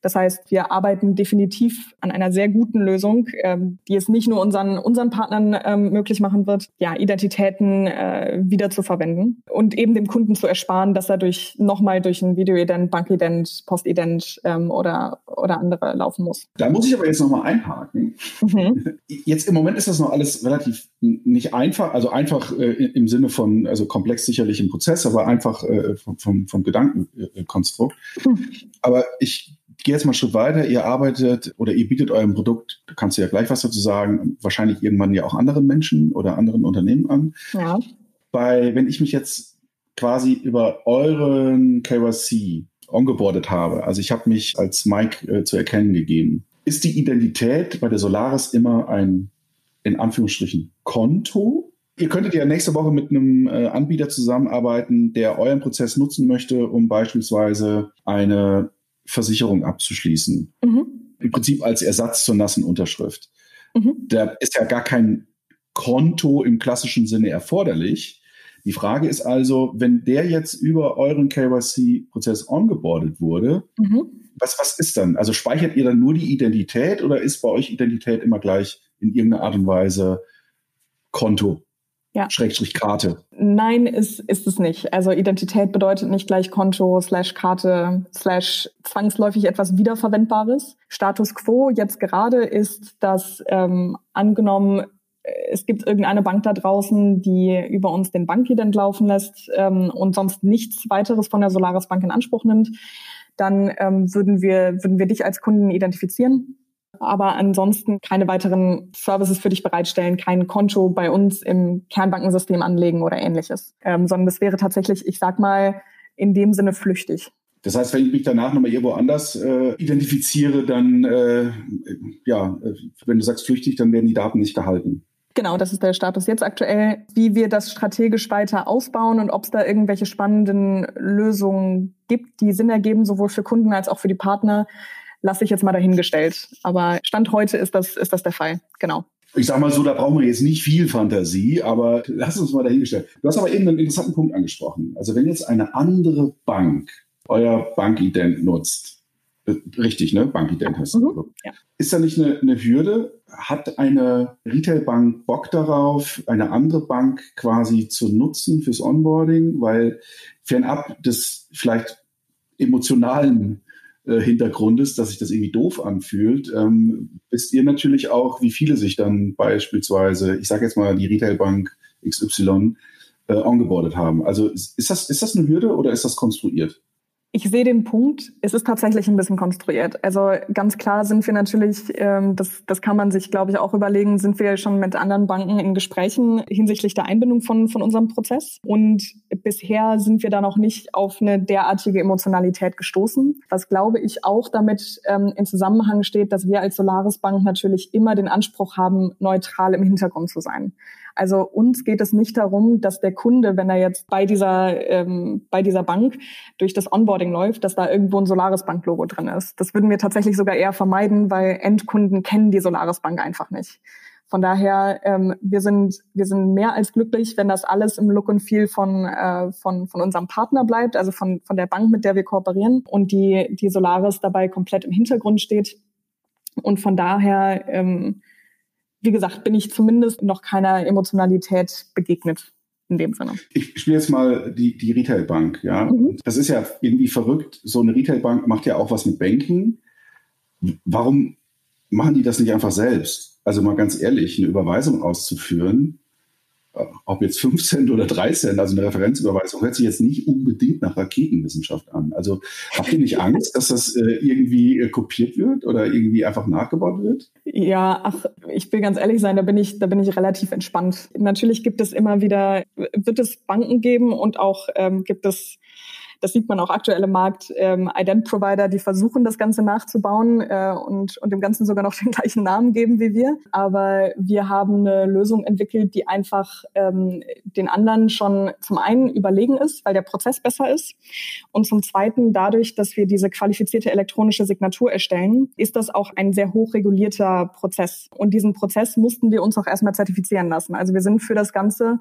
Das heißt, wir arbeiten definitiv an einer sehr guten Lösung, ähm, die es nicht nur unseren, unseren Partnern ähm, möglich machen wird, ja, Identitäten äh, wieder zu verwenden und eben dem Kunden zu ersparen, dass er durch nochmal durch ein Videoident, Bankident, Postident ähm, oder, oder andere laufen muss. Da muss ich aber jetzt nochmal einhaken. Mhm. Jetzt im Moment ist das noch alles relativ nicht einfach, also einfach äh, im Sinne von, also komplex sicherlich im Prozess, aber einfach äh, vom, vom, vom Gedankenkonstrukt. Mhm. Aber ich ich gehe jetzt mal einen Schritt weiter. Ihr arbeitet oder ihr bietet eurem Produkt, da kannst du ja gleich was dazu sagen, wahrscheinlich irgendwann ja auch anderen Menschen oder anderen Unternehmen an. Ja. Bei, wenn ich mich jetzt quasi über euren KYC ongeboardet habe, also ich habe mich als Mike äh, zu erkennen gegeben, ist die Identität bei der Solaris immer ein, in Anführungsstrichen, Konto? Ihr könntet ja nächste Woche mit einem äh, Anbieter zusammenarbeiten, der euren Prozess nutzen möchte, um beispielsweise eine Versicherung abzuschließen. Mhm. Im Prinzip als Ersatz zur nassen Unterschrift. Mhm. Da ist ja gar kein Konto im klassischen Sinne erforderlich. Die Frage ist also, wenn der jetzt über euren KYC-Prozess ongeboardet wurde, mhm. was, was ist dann? Also speichert ihr dann nur die Identität oder ist bei euch Identität immer gleich in irgendeiner Art und Weise Konto? Ja. Schrägstrich Karte. Nein, ist, ist es nicht. Also Identität bedeutet nicht gleich Konto, slash Karte, slash zwangsläufig etwas Wiederverwendbares. Status quo jetzt gerade ist, dass ähm, angenommen, äh, es gibt irgendeine Bank da draußen, die über uns den Bankident laufen lässt ähm, und sonst nichts weiteres von der Solaris Bank in Anspruch nimmt, dann ähm, würden wir würden wir dich als Kunden identifizieren aber ansonsten keine weiteren Services für dich bereitstellen, kein Konto bei uns im Kernbankensystem anlegen oder ähnliches, ähm, sondern das wäre tatsächlich, ich sag mal, in dem Sinne flüchtig. Das heißt, wenn ich mich danach nochmal irgendwo anders äh, identifiziere, dann, äh, ja, wenn du sagst flüchtig, dann werden die Daten nicht gehalten. Genau, das ist der Status jetzt aktuell. Wie wir das strategisch weiter ausbauen und ob es da irgendwelche spannenden Lösungen gibt, die Sinn ergeben, sowohl für Kunden als auch für die Partner, lasse ich jetzt mal dahingestellt. Aber Stand heute ist das, ist das der Fall. Genau. Ich sage mal so, da brauchen wir jetzt nicht viel Fantasie, aber lass uns mal dahingestellt. Du hast aber eben einen interessanten Punkt angesprochen. Also wenn jetzt eine andere Bank euer Bankident nutzt, äh, richtig, ne? Bankident heißt mhm, ja. Ist da nicht eine, eine Hürde? Hat eine Retailbank Bock darauf, eine andere Bank quasi zu nutzen fürs Onboarding? Weil fernab des vielleicht emotionalen äh, Hintergrundes, dass sich das irgendwie doof anfühlt, ähm, wisst ihr natürlich auch, wie viele sich dann beispielsweise, ich sage jetzt mal die Retailbank XY, äh, ongeboardet haben. Also ist, ist, das, ist das eine Hürde oder ist das konstruiert? Ich sehe den Punkt. Es ist tatsächlich ein bisschen konstruiert. Also ganz klar sind wir natürlich, ähm, das, das kann man sich, glaube ich, auch überlegen, sind wir schon mit anderen Banken in Gesprächen hinsichtlich der Einbindung von, von unserem Prozess. Und bisher sind wir da noch nicht auf eine derartige Emotionalität gestoßen. Was, glaube ich, auch damit ähm, in Zusammenhang steht, dass wir als Solaris Bank natürlich immer den Anspruch haben, neutral im Hintergrund zu sein. Also uns geht es nicht darum, dass der Kunde, wenn er jetzt bei dieser, ähm, bei dieser Bank durch das Onboarding läuft, dass da irgendwo ein Solaris Bank Logo drin ist. Das würden wir tatsächlich sogar eher vermeiden, weil Endkunden kennen die Solaris Bank einfach nicht. Von daher, ähm, wir sind wir sind mehr als glücklich, wenn das alles im Look und Feel von äh, von von unserem Partner bleibt, also von von der Bank, mit der wir kooperieren und die die Solaris dabei komplett im Hintergrund steht. Und von daher, ähm, wie gesagt, bin ich zumindest noch keiner Emotionalität begegnet in dem Sinne. Ich spiele jetzt mal die, die Retailbank, ja. Mhm. Das ist ja irgendwie verrückt. So eine Retailbank macht ja auch was mit Banking. Warum machen die das nicht einfach selbst? Also mal ganz ehrlich, eine Überweisung auszuführen, ob jetzt 5 Cent oder 3 Cent, also eine Referenzüberweisung, hört sich jetzt nicht unbedingt nach Raketenwissenschaft an. Also habt ihr nicht Angst, dass das äh, irgendwie äh, kopiert wird oder irgendwie einfach nachgebaut wird? Ja, ach, ich will ganz ehrlich sein, da bin ich, da bin ich relativ entspannt. Natürlich gibt es immer wieder, wird es Banken geben und auch ähm, gibt es das sieht man auch aktuell im Markt, ähm, Ident-Provider, die versuchen, das Ganze nachzubauen äh, und, und dem Ganzen sogar noch *laughs* den gleichen Namen geben wie wir. Aber wir haben eine Lösung entwickelt, die einfach ähm, den anderen schon zum einen überlegen ist, weil der Prozess besser ist. Und zum zweiten, dadurch, dass wir diese qualifizierte elektronische Signatur erstellen, ist das auch ein sehr hochregulierter Prozess. Und diesen Prozess mussten wir uns auch erstmal zertifizieren lassen. Also wir sind für das Ganze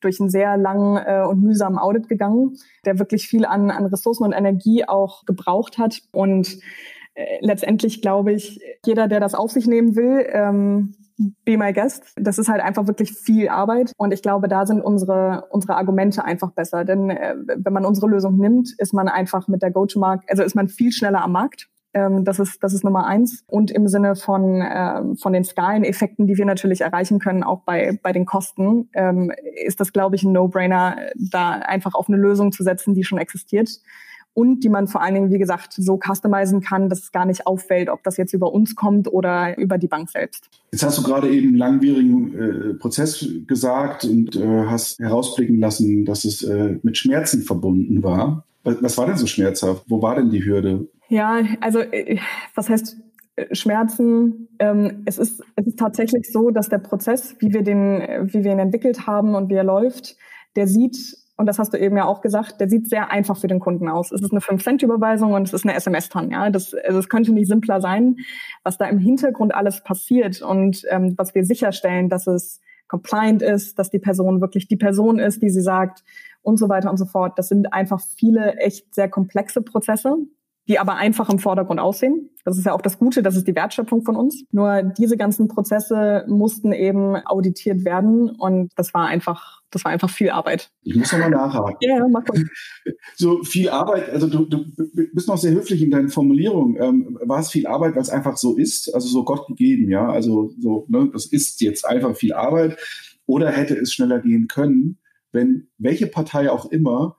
durch einen sehr langen äh, und mühsamen Audit gegangen, der wirklich viel an, an Ressourcen und Energie auch gebraucht hat. Und äh, letztendlich glaube ich, jeder, der das auf sich nehmen will, ähm, be my guest. Das ist halt einfach wirklich viel Arbeit. Und ich glaube, da sind unsere, unsere Argumente einfach besser. Denn äh, wenn man unsere Lösung nimmt, ist man einfach mit der Go-to-Market, also ist man viel schneller am Markt. Ähm, das ist das ist Nummer eins. Und im Sinne von ähm, von den Skaleneffekten, die wir natürlich erreichen können, auch bei bei den Kosten, ähm, ist das glaube ich ein No-Brainer, da einfach auf eine Lösung zu setzen, die schon existiert und die man vor allen Dingen, wie gesagt, so customizen kann, dass es gar nicht auffällt, ob das jetzt über uns kommt oder über die Bank selbst. Jetzt hast du gerade eben langwierigen äh, Prozess gesagt und äh, hast herausblicken lassen, dass es äh, mit Schmerzen verbunden war. Was, was war denn so schmerzhaft? Wo war denn die Hürde? Ja, also äh, was heißt äh, Schmerzen? Ähm, es ist es ist tatsächlich so, dass der Prozess, wie wir den wie wir ihn entwickelt haben und wie er läuft, der sieht und das hast du eben ja auch gesagt, der sieht sehr einfach für den Kunden aus. Es ist eine 5-Cent-Überweisung und es ist eine SMS-TAN. Ja? Das, also es könnte nicht simpler sein, was da im Hintergrund alles passiert und ähm, was wir sicherstellen, dass es compliant ist, dass die Person wirklich die Person ist, die sie sagt und so weiter und so fort. Das sind einfach viele echt sehr komplexe Prozesse, die aber einfach im Vordergrund aussehen. Das ist ja auch das Gute, das ist die Wertschöpfung von uns. Nur diese ganzen Prozesse mussten eben auditiert werden und das war einfach, das war einfach viel Arbeit. Ich muss nochmal nachhaken. Ja, mach mal. So viel Arbeit, also du, du bist noch sehr höflich in deinen Formulierungen. Ähm, war es viel Arbeit, weil es einfach so ist, also so Gott gegeben, ja? Also so, ne, das ist jetzt einfach viel Arbeit. Oder hätte es schneller gehen können, wenn welche Partei auch immer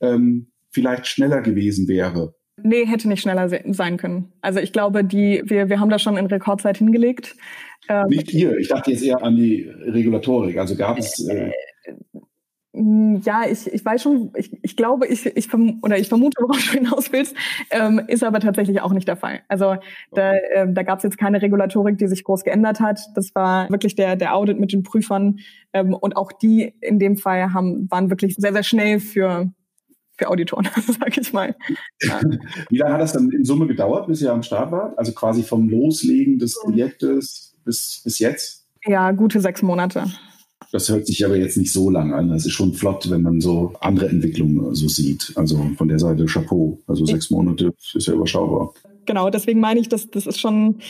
ähm, vielleicht schneller gewesen wäre? Nee, hätte nicht schneller sein können. Also ich glaube, die, wir, wir haben das schon in Rekordzeit hingelegt. Ähm, nicht ihr, ich dachte jetzt eher an die Regulatorik. Also gab es. Äh, äh, ja, ich, ich weiß schon, ich, ich glaube, ich, ich oder ich vermute, worauf du hinaus willst, ähm, ist aber tatsächlich auch nicht der Fall. Also da, äh, da gab es jetzt keine Regulatorik, die sich groß geändert hat. Das war wirklich der, der Audit mit den Prüfern. Ähm, und auch die in dem Fall haben, waren wirklich sehr, sehr schnell für, für Auditoren, *laughs* sag ich mal. Ja. *laughs* Wie lange hat das dann in Summe gedauert, bis ihr am Start wart? Also quasi vom Loslegen des Projektes bis, bis jetzt? Ja, gute sechs Monate. Das hört sich aber jetzt nicht so lang an. Das ist schon flott, wenn man so andere Entwicklungen so sieht. Also von der Seite Chapeau. Also sechs Monate ist ja überschaubar genau, deswegen meine ich, dass das ist schon,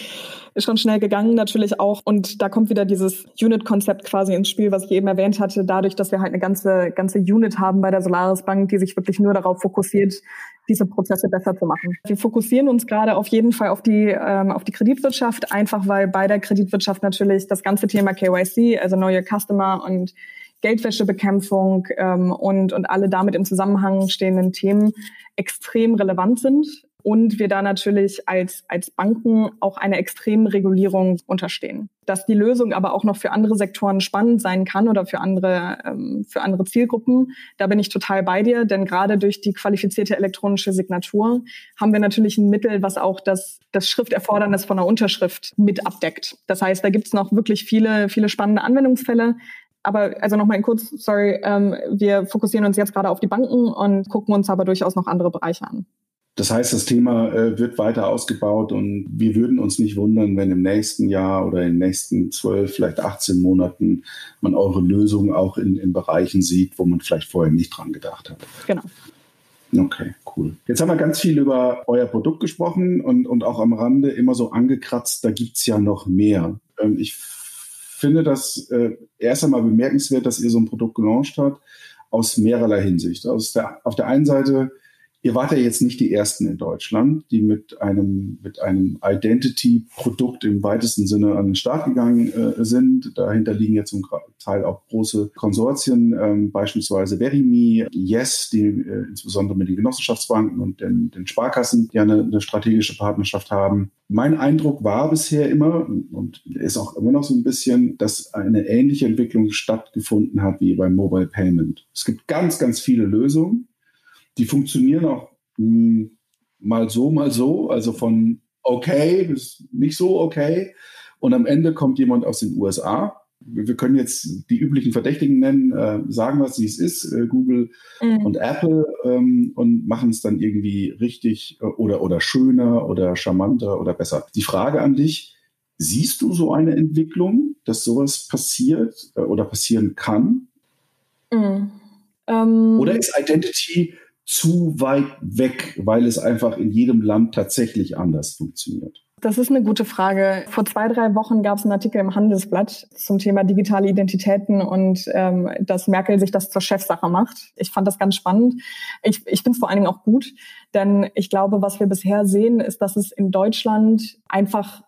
ist schon schnell gegangen natürlich auch. Und da kommt wieder dieses Unit-Konzept quasi ins Spiel, was ich eben erwähnt hatte, dadurch, dass wir halt eine ganze, ganze Unit haben bei der Solaris Bank, die sich wirklich nur darauf fokussiert, diese Prozesse besser zu machen. Wir fokussieren uns gerade auf jeden Fall auf die, ähm, auf die Kreditwirtschaft, einfach weil bei der Kreditwirtschaft natürlich das ganze Thema KYC, also Your Customer und Geldwäschebekämpfung ähm, und, und alle damit im Zusammenhang stehenden Themen extrem relevant sind und wir da natürlich als, als Banken auch einer extremen Regulierung unterstehen. Dass die Lösung aber auch noch für andere Sektoren spannend sein kann oder für andere, ähm, für andere Zielgruppen, da bin ich total bei dir, denn gerade durch die qualifizierte elektronische Signatur haben wir natürlich ein Mittel, was auch das, das Schrifterfordernis von einer Unterschrift mit abdeckt. Das heißt, da gibt es noch wirklich viele, viele spannende Anwendungsfälle, aber also nochmal kurz, sorry, ähm, wir fokussieren uns jetzt gerade auf die Banken und gucken uns aber durchaus noch andere Bereiche an. Das heißt, das Thema äh, wird weiter ausgebaut und wir würden uns nicht wundern, wenn im nächsten Jahr oder in den nächsten zwölf, vielleicht 18 Monaten man eure Lösung auch in, in Bereichen sieht, wo man vielleicht vorher nicht dran gedacht hat. Genau. Okay, cool. Jetzt haben wir ganz viel über euer Produkt gesprochen und, und auch am Rande immer so angekratzt, da gibt's ja noch mehr. Ähm, ich finde das äh, erst einmal bemerkenswert, dass ihr so ein Produkt gelauncht habt, aus mehrerlei Hinsicht. Aus der, auf der einen Seite Ihr wart ja jetzt nicht die Ersten in Deutschland, die mit einem, mit einem Identity-Produkt im weitesten Sinne an den Start gegangen äh, sind. Dahinter liegen jetzt zum Teil auch große Konsortien, ähm, beispielsweise Verimi, Yes, die äh, insbesondere mit den Genossenschaftsbanken und den, den Sparkassen ja eine, eine strategische Partnerschaft haben. Mein Eindruck war bisher immer und ist auch immer noch so ein bisschen, dass eine ähnliche Entwicklung stattgefunden hat wie beim Mobile Payment. Es gibt ganz, ganz viele Lösungen die funktionieren auch mh, hm, mal so, mal so, also von okay bis nicht so okay. Und am Ende kommt jemand aus den USA. Wir können jetzt die üblichen Verdächtigen nennen, äh, sagen, was es ist, äh, Google mhm. und Apple, ähm, und machen es dann irgendwie richtig äh, oder, oder schöner oder charmanter oder besser. Die Frage an dich, siehst du so eine Entwicklung, dass sowas passiert äh, oder passieren kann? Mhm. Ähm, oder ist Identity zu weit weg, weil es einfach in jedem Land tatsächlich anders funktioniert? Das ist eine gute Frage. Vor zwei, drei Wochen gab es einen Artikel im Handelsblatt zum Thema digitale Identitäten und ähm, dass Merkel sich das zur Chefsache macht. Ich fand das ganz spannend. Ich, ich finde es vor allen Dingen auch gut, denn ich glaube, was wir bisher sehen, ist, dass es in Deutschland einfach,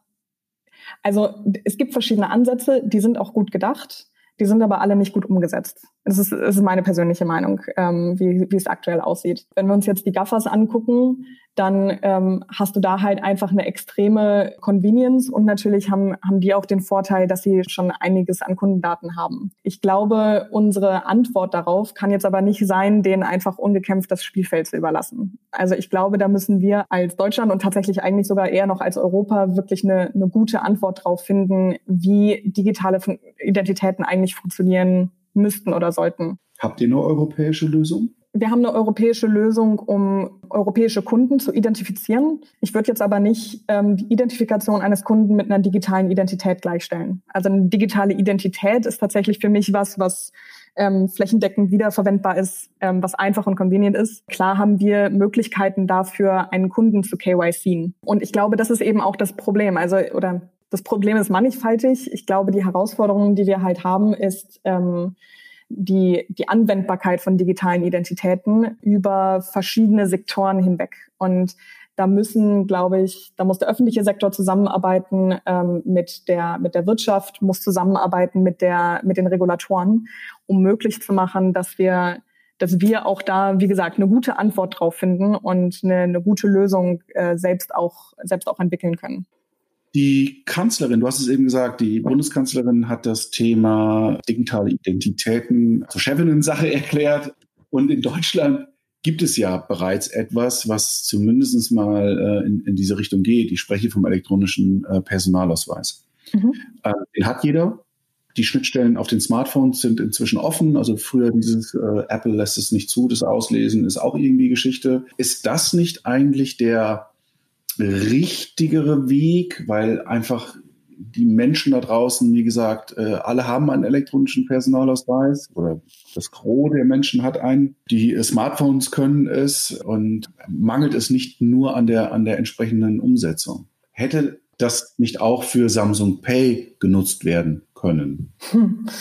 also es gibt verschiedene Ansätze, die sind auch gut gedacht. Die sind aber alle nicht gut umgesetzt. Das ist, das ist meine persönliche Meinung, ähm, wie, wie es aktuell aussieht. Wenn wir uns jetzt die Gaffers angucken, dann ähm, hast du da halt einfach eine extreme Convenience und natürlich haben, haben die auch den Vorteil, dass sie schon einiges an Kundendaten haben. Ich glaube, unsere Antwort darauf kann jetzt aber nicht sein, denen einfach ungekämpft das Spielfeld zu überlassen. Also ich glaube, da müssen wir als Deutschland und tatsächlich eigentlich sogar eher noch als Europa wirklich eine, eine gute Antwort drauf finden, wie digitale Identitäten eigentlich funktionieren müssten oder sollten. Habt ihr eine europäische Lösung? Wir haben eine europäische Lösung, um europäische Kunden zu identifizieren. Ich würde jetzt aber nicht ähm, die Identifikation eines Kunden mit einer digitalen Identität gleichstellen. Also eine digitale Identität ist tatsächlich für mich was, was ähm, flächendeckend wiederverwendbar ist, ähm, was einfach und convenient ist. Klar haben wir Möglichkeiten dafür, einen Kunden zu KYC. Und ich glaube, das ist eben auch das Problem. Also, oder das Problem ist mannigfaltig. Ich glaube, die Herausforderung, die wir halt haben, ist, ähm, die, die Anwendbarkeit von digitalen Identitäten über verschiedene Sektoren hinweg. Und da müssen, glaube ich, da muss der öffentliche Sektor zusammenarbeiten ähm, mit der mit der Wirtschaft, muss zusammenarbeiten mit der mit den Regulatoren, um möglich zu machen, dass wir dass wir auch da, wie gesagt, eine gute Antwort drauf finden und eine, eine gute Lösung äh, selbst auch selbst auch entwickeln können. Die Kanzlerin, du hast es eben gesagt, die Bundeskanzlerin hat das Thema digitale Identitäten zur Chefinnen-Sache erklärt. Und in Deutschland gibt es ja bereits etwas, was zumindest mal äh, in, in, diese Richtung geht. Ich spreche vom elektronischen äh, Personalausweis. Mhm. Äh, den hat jeder. Die Schnittstellen auf den Smartphones sind inzwischen offen. Also früher dieses äh, Apple lässt es nicht zu, das Auslesen ist auch irgendwie Geschichte. Ist das nicht eigentlich der richtigere Weg, weil einfach die Menschen da draußen, wie gesagt, äh, alle haben einen elektronischen Personalausweis oder das Gros der Menschen hat einen. Die Smartphones können es und mangelt es nicht nur an der, an der entsprechenden Umsetzung. Hätte das nicht auch für Samsung Pay genutzt werden können? Hm. *laughs*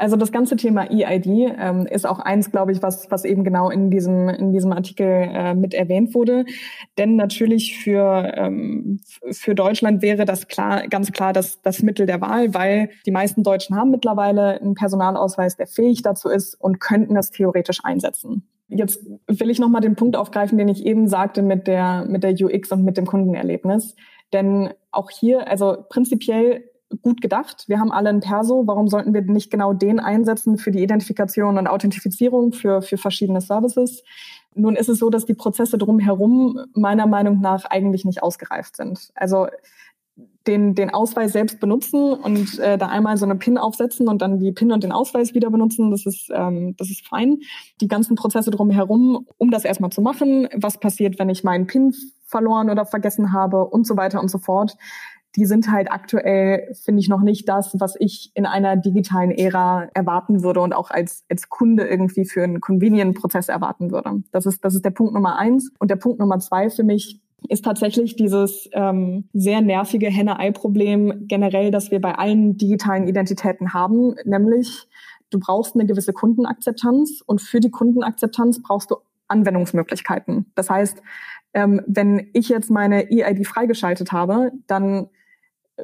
Also das ganze Thema EID ähm, ist auch eins, glaube ich, was, was eben genau in diesem, in diesem Artikel äh, mit erwähnt wurde. Denn natürlich für, ähm, für Deutschland wäre das klar, ganz klar das, das Mittel der Wahl, weil die meisten Deutschen haben mittlerweile einen Personalausweis, der fähig dazu ist und könnten es theoretisch einsetzen. Jetzt will ich nochmal den Punkt aufgreifen, den ich eben sagte mit der, mit der UX und mit dem Kundenerlebnis. Denn auch hier, also prinzipiell gut gedacht. Wir haben alle ein Perso. Warum sollten wir nicht genau den einsetzen für die Identifikation und Authentifizierung für, für verschiedene Services? Nun ist es so, dass die Prozesse drumherum meiner Meinung nach eigentlich nicht ausgereift sind. Also den, den Ausweis selbst benutzen und äh, da einmal so eine PIN aufsetzen und dann die PIN und den Ausweis wieder benutzen, das ist, ähm, das ist fein. Die ganzen Prozesse drumherum, um das erstmal zu machen, was passiert, wenn ich meinen PIN verloren oder vergessen habe und so weiter und so fort, die sind halt aktuell, finde ich, noch nicht das, was ich in einer digitalen Ära erwarten würde und auch als, als Kunde irgendwie für einen Convenient-Prozess erwarten würde. Das ist, das ist der Punkt Nummer eins. Und der Punkt Nummer zwei für mich ist tatsächlich dieses ähm, sehr nervige Henne-Ei-Problem generell, das wir bei allen digitalen Identitäten haben, nämlich du brauchst eine gewisse Kundenakzeptanz und für die Kundenakzeptanz brauchst du Anwendungsmöglichkeiten. Das heißt, ähm, wenn ich jetzt meine EID freigeschaltet habe, dann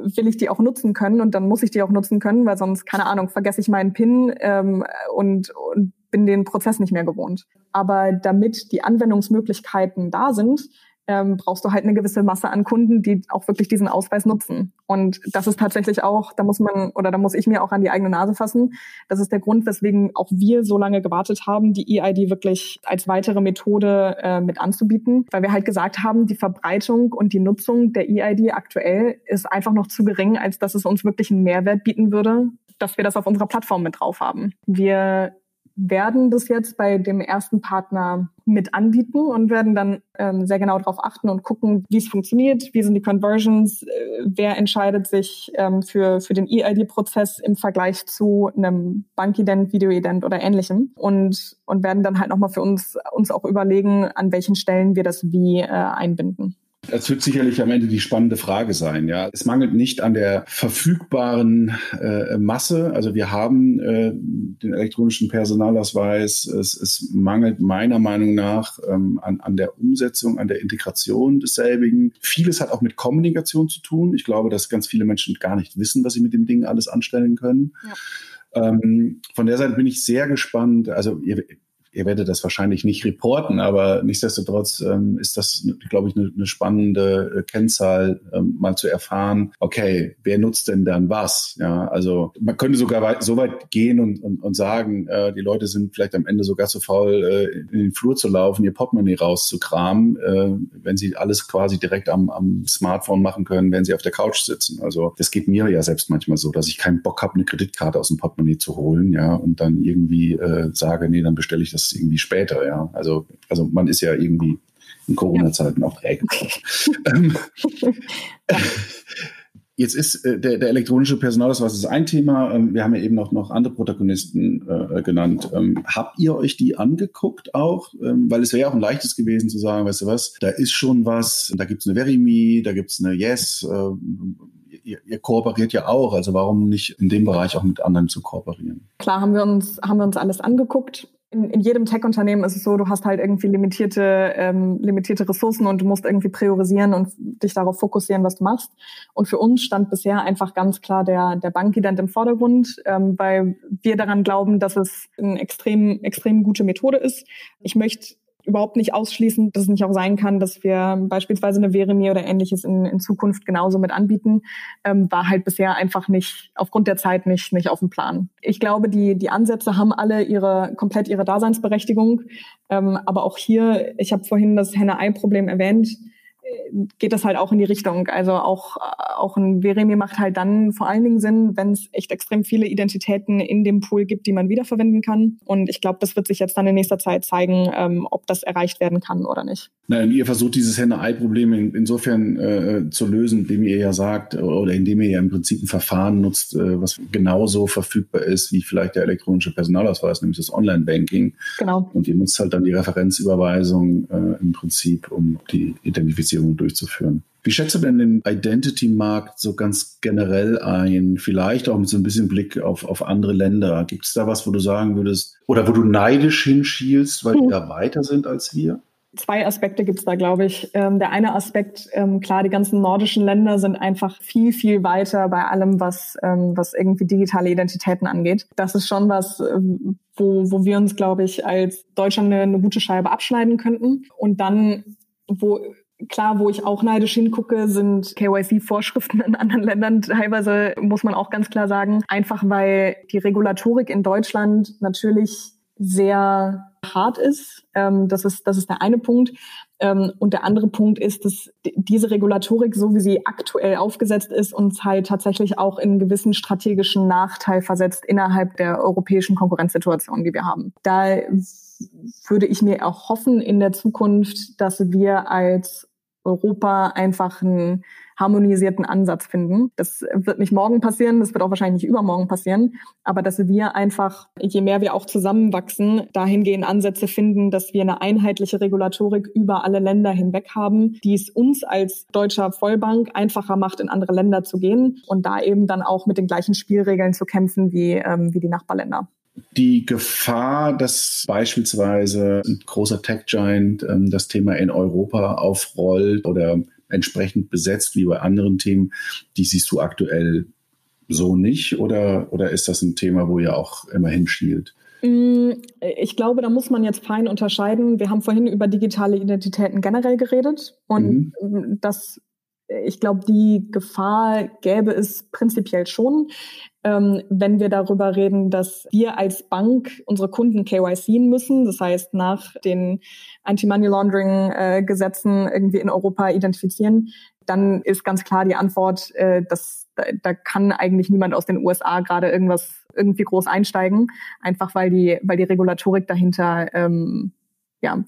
will ich die auch nutzen können und dann muss ich die auch nutzen können, weil sonst, keine Ahnung, vergesse ich meinen PIN ähm, und, und bin den Prozess nicht mehr gewohnt. Aber damit die Anwendungsmöglichkeiten da sind, ähm, brauchst du halt eine gewisse Masse an Kunden, die auch wirklich diesen Ausweis nutzen. Und das ist tatsächlich auch, da muss man oder da muss ich mir auch an die eigene Nase fassen. Das ist der Grund, weswegen auch wir so lange gewartet haben, die EID wirklich als weitere Methode äh, mit anzubieten, weil wir halt gesagt haben, die Verbreitung und die Nutzung der EID aktuell ist einfach noch zu gering, als dass es uns wirklich einen Mehrwert bieten würde, dass wir das auf unserer Plattform mit drauf haben. Wir werden das jetzt bei dem ersten Partner mit anbieten und werden dann ähm, sehr genau darauf achten und gucken, wie es funktioniert, wie sind die Conversions, äh, wer entscheidet sich ähm, für, für den EID-Prozess im Vergleich zu einem Bankident, Videoident oder ähnlichem und, und werden dann halt nochmal für uns, uns auch überlegen, an welchen Stellen wir das wie äh, einbinden. Das wird sicherlich am Ende die spannende Frage sein. Ja, es mangelt nicht an der verfügbaren äh, Masse. Also wir haben äh, den elektronischen Personalausweis. Es, es mangelt meiner Meinung nach ähm, an, an der Umsetzung, an der Integration desselbigen. Vieles hat auch mit Kommunikation zu tun. Ich glaube, dass ganz viele Menschen gar nicht wissen, was sie mit dem Ding alles anstellen können. Ja. Ähm, von der Seite bin ich sehr gespannt. Also ihr, ihr werdet das wahrscheinlich nicht reporten, aber nichtsdestotrotz ähm, ist das, glaube ich, eine, eine spannende äh, Kennzahl, ähm, mal zu erfahren, okay, wer nutzt denn dann was? Ja, also man könnte sogar weit, so weit gehen und, und, und sagen, äh, die Leute sind vielleicht am Ende sogar zu faul, äh, in den Flur zu laufen, ihr Portemonnaie rauszukramen, äh, wenn sie alles quasi direkt am, am Smartphone machen können, wenn sie auf der Couch sitzen. Also das geht mir ja selbst manchmal so, dass ich keinen Bock habe, eine Kreditkarte aus dem Portemonnaie zu holen, ja, und dann irgendwie äh, sage, nee, dann bestelle ich das irgendwie später, ja. Also, also man ist ja irgendwie in Corona-Zeiten auch träge. *laughs* Ähm, jetzt ist äh, der, der elektronische Personalausweis ist ein Thema. Ähm, wir haben ja eben auch noch andere Protagonisten äh, genannt. Ähm, habt ihr euch die angeguckt auch? Ähm, weil es wäre ja auch ein leichtes gewesen zu sagen, weißt du was, da ist schon was, da gibt's eine Verimi, da gibt's eine Yes. Äh, ihr, ihr kooperiert ja auch, also warum nicht in dem Bereich auch mit anderen zu kooperieren? Klar haben wir uns, haben wir uns alles angeguckt in, in jedem Tech-Unternehmen ist es so, du hast halt irgendwie limitierte, ähm, limitierte Ressourcen und du musst irgendwie priorisieren und dich darauf fokussieren, was du machst. Und für uns stand bisher einfach ganz klar der, der Bankident im Vordergrund, ähm, weil wir daran glauben, dass es eine extrem, extrem gute Methode ist. Ich möchte überhaupt nicht ausschließen, dass es nicht auch sein kann, dass wir beispielsweise eine Veremi oder ähnliches in, in Zukunft genauso mit anbieten, ähm, war halt bisher einfach nicht aufgrund der Zeit nicht nicht auf dem Plan. Ich glaube, die die Ansätze haben alle ihre komplett ihre Daseinsberechtigung, ähm, aber auch hier, ich habe vorhin das Henne-Ei-Problem erwähnt geht das halt auch in die Richtung. Also auch, auch ein Veremi macht halt dann vor allen Dingen Sinn, wenn es echt extrem viele Identitäten in dem Pool gibt, die man wiederverwenden kann. Und ich glaube, das wird sich jetzt dann in nächster Zeit zeigen, ähm, ob das erreicht werden kann oder nicht. Nein, ihr versucht dieses Henne-Ei-Problem in, insofern äh, zu lösen, indem ihr ja sagt, oder indem ihr ja im Prinzip ein Verfahren nutzt, äh, was genauso verfügbar ist wie vielleicht der elektronische Personalausweis, nämlich das Online-Banking. Genau. Und ihr nutzt halt dann die Referenzüberweisung äh, im Prinzip, um die Identifizierung Identifizierung durchzuführen. Wie schätzt du denn den Identity-Markt so ganz generell ein? Vielleicht auch mit so ein bisschen Blick auf, auf andere Länder. Gibt es da was, wo du sagen würdest, oder wo du neidisch hinschielst, weil die da weiter sind als wir? Zwei Aspekte gibt's da, glaube ich. Ähm, der eine Aspekt, ähm, klar, die ganzen nordischen Länder sind einfach viel, viel weiter bei allem, was, ähm, was irgendwie digitale Identitäten angeht. Das ist schon was, ähm, wo, wo wir uns, glaube ich, als Deutschland eine, eine gute Scheibe abschneiden könnten. Und dann, wo Klar, wo ich auch neidisch hingucke, sind KYC-Vorschriften in anderen Ländern. Teilweise muss man auch ganz klar sagen, einfach weil die Regulatorik in Deutschland natürlich sehr hart ist. Ähm, das ist, das ist der eine Punkt. Ähm, und der andere Punkt ist, dass diese Regulatorik, so wie sie aktuell aufgesetzt ist, uns halt tatsächlich auch in einen gewissen strategischen Nachteil versetzt innerhalb der europäischen Konkurrenzsituation, die wir haben. Da würde ich mir auch hoffen in der Zukunft, dass wir als Europa einfach ein harmonisierten Ansatz finden. Das wird nicht morgen passieren, das wird auch wahrscheinlich nicht übermorgen passieren, aber dass wir einfach, je mehr wir auch zusammenwachsen, dahingehend Ansätze finden, dass wir eine einheitliche Regulatorik über alle Länder hinweg haben, die es uns als deutscher Vollbank einfacher macht, in andere Länder zu gehen und da eben dann auch mit den gleichen Spielregeln zu kämpfen wie, ähm, wie die Nachbarländer die Gefahr, dass beispielsweise ein großer Tech-Giant ähm, das Thema in Europa aufrollt oder entsprechend besetzt wie bei anderen Themen, die siehst du aktuell so nicht oder, oder ist das ein Thema, wo ihr auch immer hinschielt? Mm, ich glaube, da muss man jetzt fein unterscheiden. Wir haben vorhin über digitale Identitäten generell geredet und mhm. das ich glaube, die Gefahr gäbe es prinzipiell schon, ähm, wenn wir darüber reden, dass wir als Bank unsere Kunden KYC müssen. Das heißt, nach den Anti-Money-Laundering-Gesetzen irgendwie in Europa identifizieren. Dann ist ganz klar die Antwort, äh, dass da, da kann eigentlich niemand aus den USA gerade irgendwas irgendwie groß einsteigen, einfach weil die, weil die Regulatorik dahinter ähm, ja,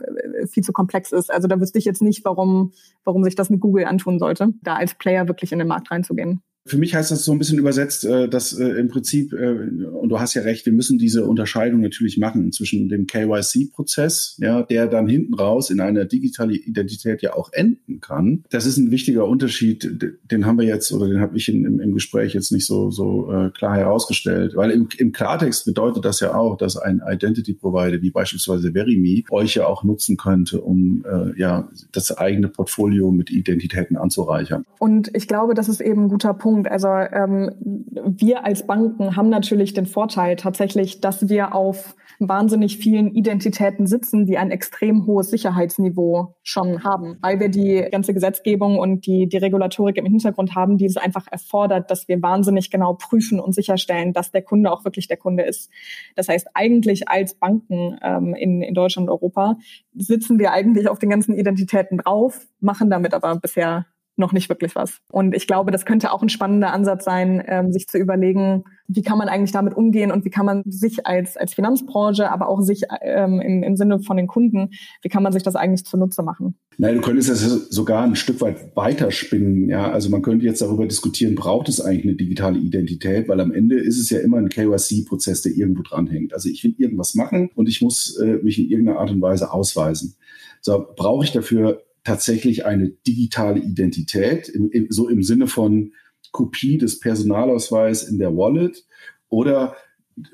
viel zu komplex ist. Also da wüsste ich jetzt nicht, warum, warum sich das mit Google antun sollte, da als Player wirklich in den Markt reinzugehen. Für mich heißt das so ein bisschen übersetzt, äh, dass äh, im Prinzip, äh, und du hast ja recht, wir müssen diese Unterscheidung natürlich machen zwischen dem KYC-Prozess, ja, der dann hinten raus in einer digitalen Identität ja auch enden kann. Das ist ein wichtiger Unterschied, den haben wir jetzt oder den habe ich in, im, im, Gespräch jetzt nicht so, so klar herausgestellt, weil im, im Klartext bedeutet das ja auch, dass ein Identity-Provider wie beispielsweise Verimi euch ja auch nutzen könnte, um äh, ja das eigene Portfolio mit Identitäten anzureichern. Und ich glaube, das ist eben ein guter Punkt Punkt. Also ähm, wir als Banken haben natürlich den Vorteil tatsächlich, dass wir auf wahnsinnig vielen Identitäten sitzen, die ein extrem hohes Sicherheitsniveau schon haben, weil wir die ganze Gesetzgebung und die, die Regulatorik im Hintergrund haben, die es einfach erfordert, dass wir wahnsinnig genau prüfen und sicherstellen, dass der Kunde auch wirklich der Kunde ist. Das heißt, eigentlich als Banken ähm, in, in Deutschland und Europa sitzen wir eigentlich auf den ganzen Identitäten drauf, machen damit aber bisher noch nicht wirklich was. Und ich glaube, das könnte auch ein spannender Ansatz sein, ähm, sich zu überlegen, wie kann man eigentlich damit umgehen und wie kann man sich als, als Finanzbranche, aber auch sich ähm, im, im Sinne von den Kunden, wie kann man sich das eigentlich zunutze machen? Nein, du könntest das sogar ein Stück weit weiterspinnen. Ja, also man könnte jetzt darüber diskutieren, braucht es eigentlich eine digitale Identität? Weil am Ende ist es ja immer ein KYC-Prozess, der irgendwo dranhängt. Also ich will irgendwas machen und ich muss äh, mich in irgendeiner Art und Weise ausweisen. So, brauche ich dafür tatsächlich eine digitale Identität, im, im, so im Sinne von Kopie des Personalausweis in der Wallet oder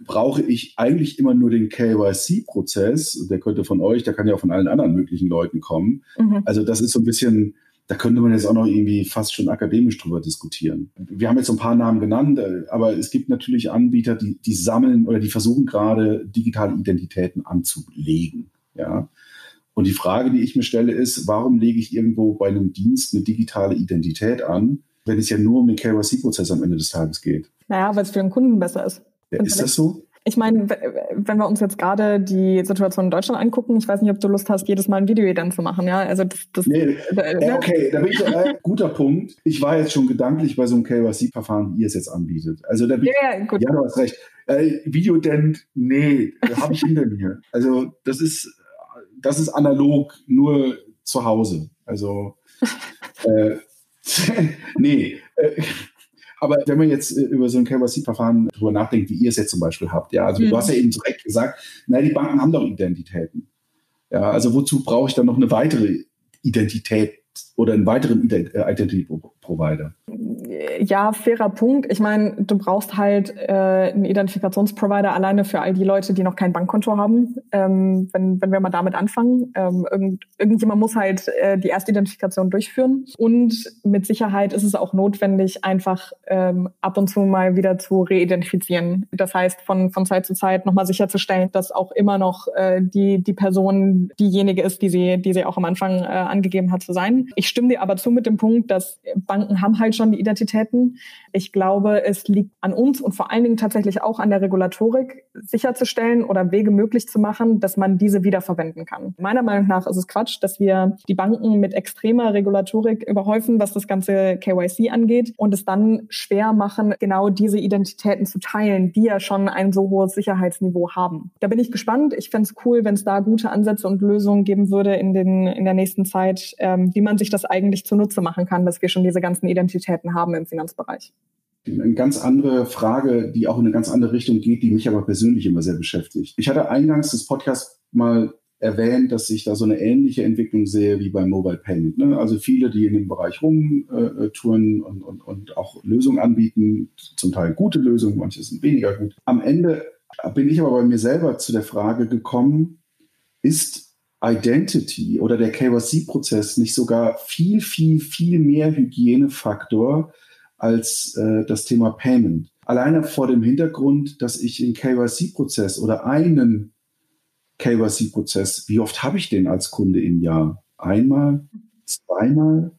brauche ich eigentlich immer nur den KYC-Prozess, der könnte von euch, der kann ja auch von allen anderen möglichen Leuten kommen. Mhm. Also das ist so ein bisschen, da könnte man jetzt auch noch irgendwie fast schon akademisch drüber diskutieren. Wir haben jetzt so ein paar Namen genannt, aber es gibt natürlich Anbieter, die, die sammeln oder die versuchen gerade digitale Identitäten anzulegen. Ja, und die Frage, die ich mir stelle, ist, warum lege ich irgendwo bei einem Dienst eine digitale Identität an, wenn es ja nur um den KYC-Prozess am Ende des Tages geht? Naja, weil es für den Kunden besser ist. Ja, ist das so? Ich meine, wenn wir uns jetzt gerade die Situation in Deutschland angucken, ich weiß nicht, ob du Lust hast, jedes Mal ein Video dann zu machen, ja? Also das, das nee, äh, okay, da bin ich äh, guter Punkt. Ich war jetzt schon gedanklich bei so einem KYC-Verfahren, wie ihr es jetzt anbietet. Also da bin ja, ja, gut. ja, du hast recht. Äh, Videodent, nee, habe ich hinter mir. Also das ist das ist analog nur zu Hause. Also *laughs* äh, *laughs* nee. Äh, aber wenn man jetzt äh, über so ein KYC-Verfahren drüber nachdenkt, wie ihr es jetzt zum Beispiel habt, ja, also mhm. du hast ja eben direkt gesagt, na, die Banken haben doch Identitäten. Ja, also wozu brauche ich dann noch eine weitere Identität oder einen weiteren äh, Identity Provider? Ja, fairer Punkt. Ich meine, du brauchst halt äh, einen Identifikationsprovider alleine für all die Leute, die noch kein Bankkonto haben. Ähm, wenn, wenn wir mal damit anfangen. Ähm, irgend, irgendjemand muss halt äh, die erste Identifikation durchführen. Und mit Sicherheit ist es auch notwendig, einfach ähm, ab und zu mal wieder zu reidentifizieren. Das heißt, von, von Zeit zu Zeit nochmal sicherzustellen, dass auch immer noch äh, die, die Person diejenige ist, die sie, die sie auch am Anfang äh, angegeben hat zu sein. Ich stimme dir aber zu mit dem Punkt, dass Banken haben halt schon die Identitäten. Ich glaube, es liegt an uns und vor allen Dingen tatsächlich auch an der Regulatorik, sicherzustellen oder Wege möglich zu machen, dass man diese wiederverwenden kann. Meiner Meinung nach ist es Quatsch, dass wir die Banken mit extremer Regulatorik überhäufen, was das ganze KYC angeht und es dann schwer machen, genau diese Identitäten zu teilen, die ja schon ein so hohes Sicherheitsniveau haben. Da bin ich gespannt. Ich fände es cool, wenn es da gute Ansätze und Lösungen geben würde in, den, in der nächsten Zeit, ähm, wie man sich das eigentlich zunutze machen kann, dass wir schon diese ganzen Identitäten haben im Finanzbereich. Eine ganz andere Frage, die auch in eine ganz andere Richtung geht, die mich aber persönlich immer sehr beschäftigt. Ich hatte eingangs des Podcasts mal erwähnt, dass ich da so eine ähnliche Entwicklung sehe wie beim Mobile Payment. Ne? Also viele, die in dem Bereich rumtouren äh, und, und, und auch Lösungen anbieten, zum Teil gute Lösungen, manche sind weniger gut. Am Ende bin ich aber bei mir selber zu der Frage gekommen, ist Identity oder der KYC-Prozess nicht sogar viel, viel, viel mehr Hygienefaktor als äh, das Thema Payment. Alleine vor dem Hintergrund, dass ich den KYC-Prozess oder einen KYC-Prozess, wie oft habe ich den als Kunde im Jahr? Einmal, zweimal?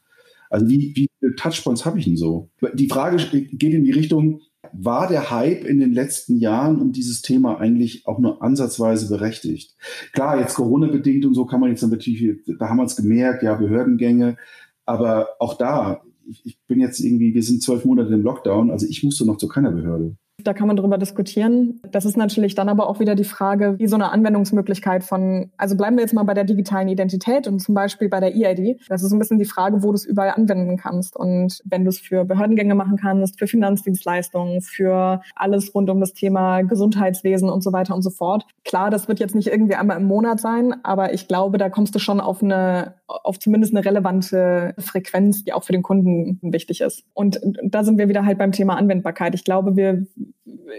Also wie, wie viele Touchpoints habe ich denn so? Die Frage geht in die Richtung, war der Hype in den letzten Jahren um dieses Thema eigentlich auch nur ansatzweise berechtigt? Klar, jetzt Corona-bedingt und so kann man jetzt natürlich, da haben wir es gemerkt, ja, Behördengänge, aber auch da, ich, ich bin jetzt irgendwie, wir sind zwölf Monate im Lockdown, also ich musste noch zu keiner Behörde. Da kann man darüber diskutieren. Das ist natürlich dann aber auch wieder die Frage, wie so eine Anwendungsmöglichkeit von, also bleiben wir jetzt mal bei der digitalen Identität und zum Beispiel bei der EID. Das ist ein bisschen die Frage, wo du es überall anwenden kannst. Und wenn du es für Behördengänge machen kannst, für Finanzdienstleistungen, für alles rund um das Thema Gesundheitswesen und so weiter und so fort. Klar, das wird jetzt nicht irgendwie einmal im Monat sein, aber ich glaube, da kommst du schon auf eine, auf zumindest eine relevante Frequenz, die auch für den Kunden wichtig ist. Und da sind wir wieder halt beim Thema Anwendbarkeit. Ich glaube, wir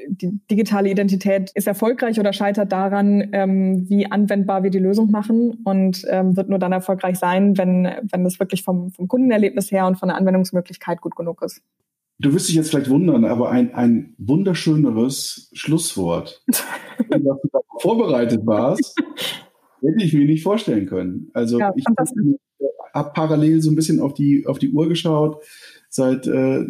die digitale Identität ist erfolgreich oder scheitert daran, ähm, wie anwendbar wir die Lösung machen und ähm, wird nur dann erfolgreich sein, wenn, wenn das wirklich vom, vom Kundenerlebnis her und von der Anwendungsmöglichkeit gut genug ist. Du wirst dich jetzt vielleicht wundern, aber ein, ein wunderschöneres Schlusswort, *laughs* wenn du vorbereitet warst, *laughs* hätte ich mir nicht vorstellen können. Also ja, ich habe parallel so ein bisschen auf die, auf die Uhr geschaut Seit äh,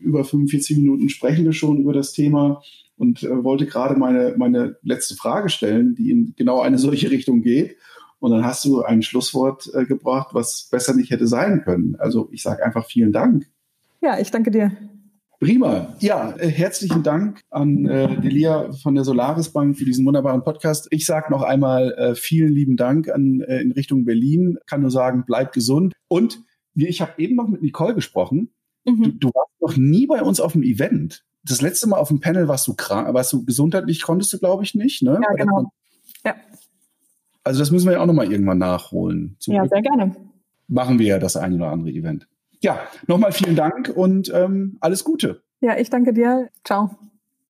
über 45 Minuten sprechen wir schon über das Thema und äh, wollte gerade meine, meine letzte Frage stellen, die in genau eine solche Richtung geht. Und dann hast du ein Schlusswort äh, gebracht, was besser nicht hätte sein können. Also ich sage einfach vielen Dank. Ja, ich danke dir. Prima. Ja, äh, herzlichen Dank an äh, Delia von der Solaris Bank für diesen wunderbaren Podcast. Ich sage noch einmal äh, vielen lieben Dank an, äh, in Richtung Berlin. Kann nur sagen, bleibt gesund. Und ich habe eben noch mit Nicole gesprochen. Mhm. Du, du, warst noch nie bei uns auf dem Event. Das letzte Mal auf dem Panel warst du krank, warst du gesundheitlich, konntest du, glaube ich, nicht, ne? Ja, genau. Ja. Also das müssen wir ja auch nochmal irgendwann nachholen. Zum ja, Glück sehr gerne. Machen wir ja das ein oder andere Event. Ja, nochmal vielen Dank und ähm, alles Gute. Ja, ich danke dir. Ciao.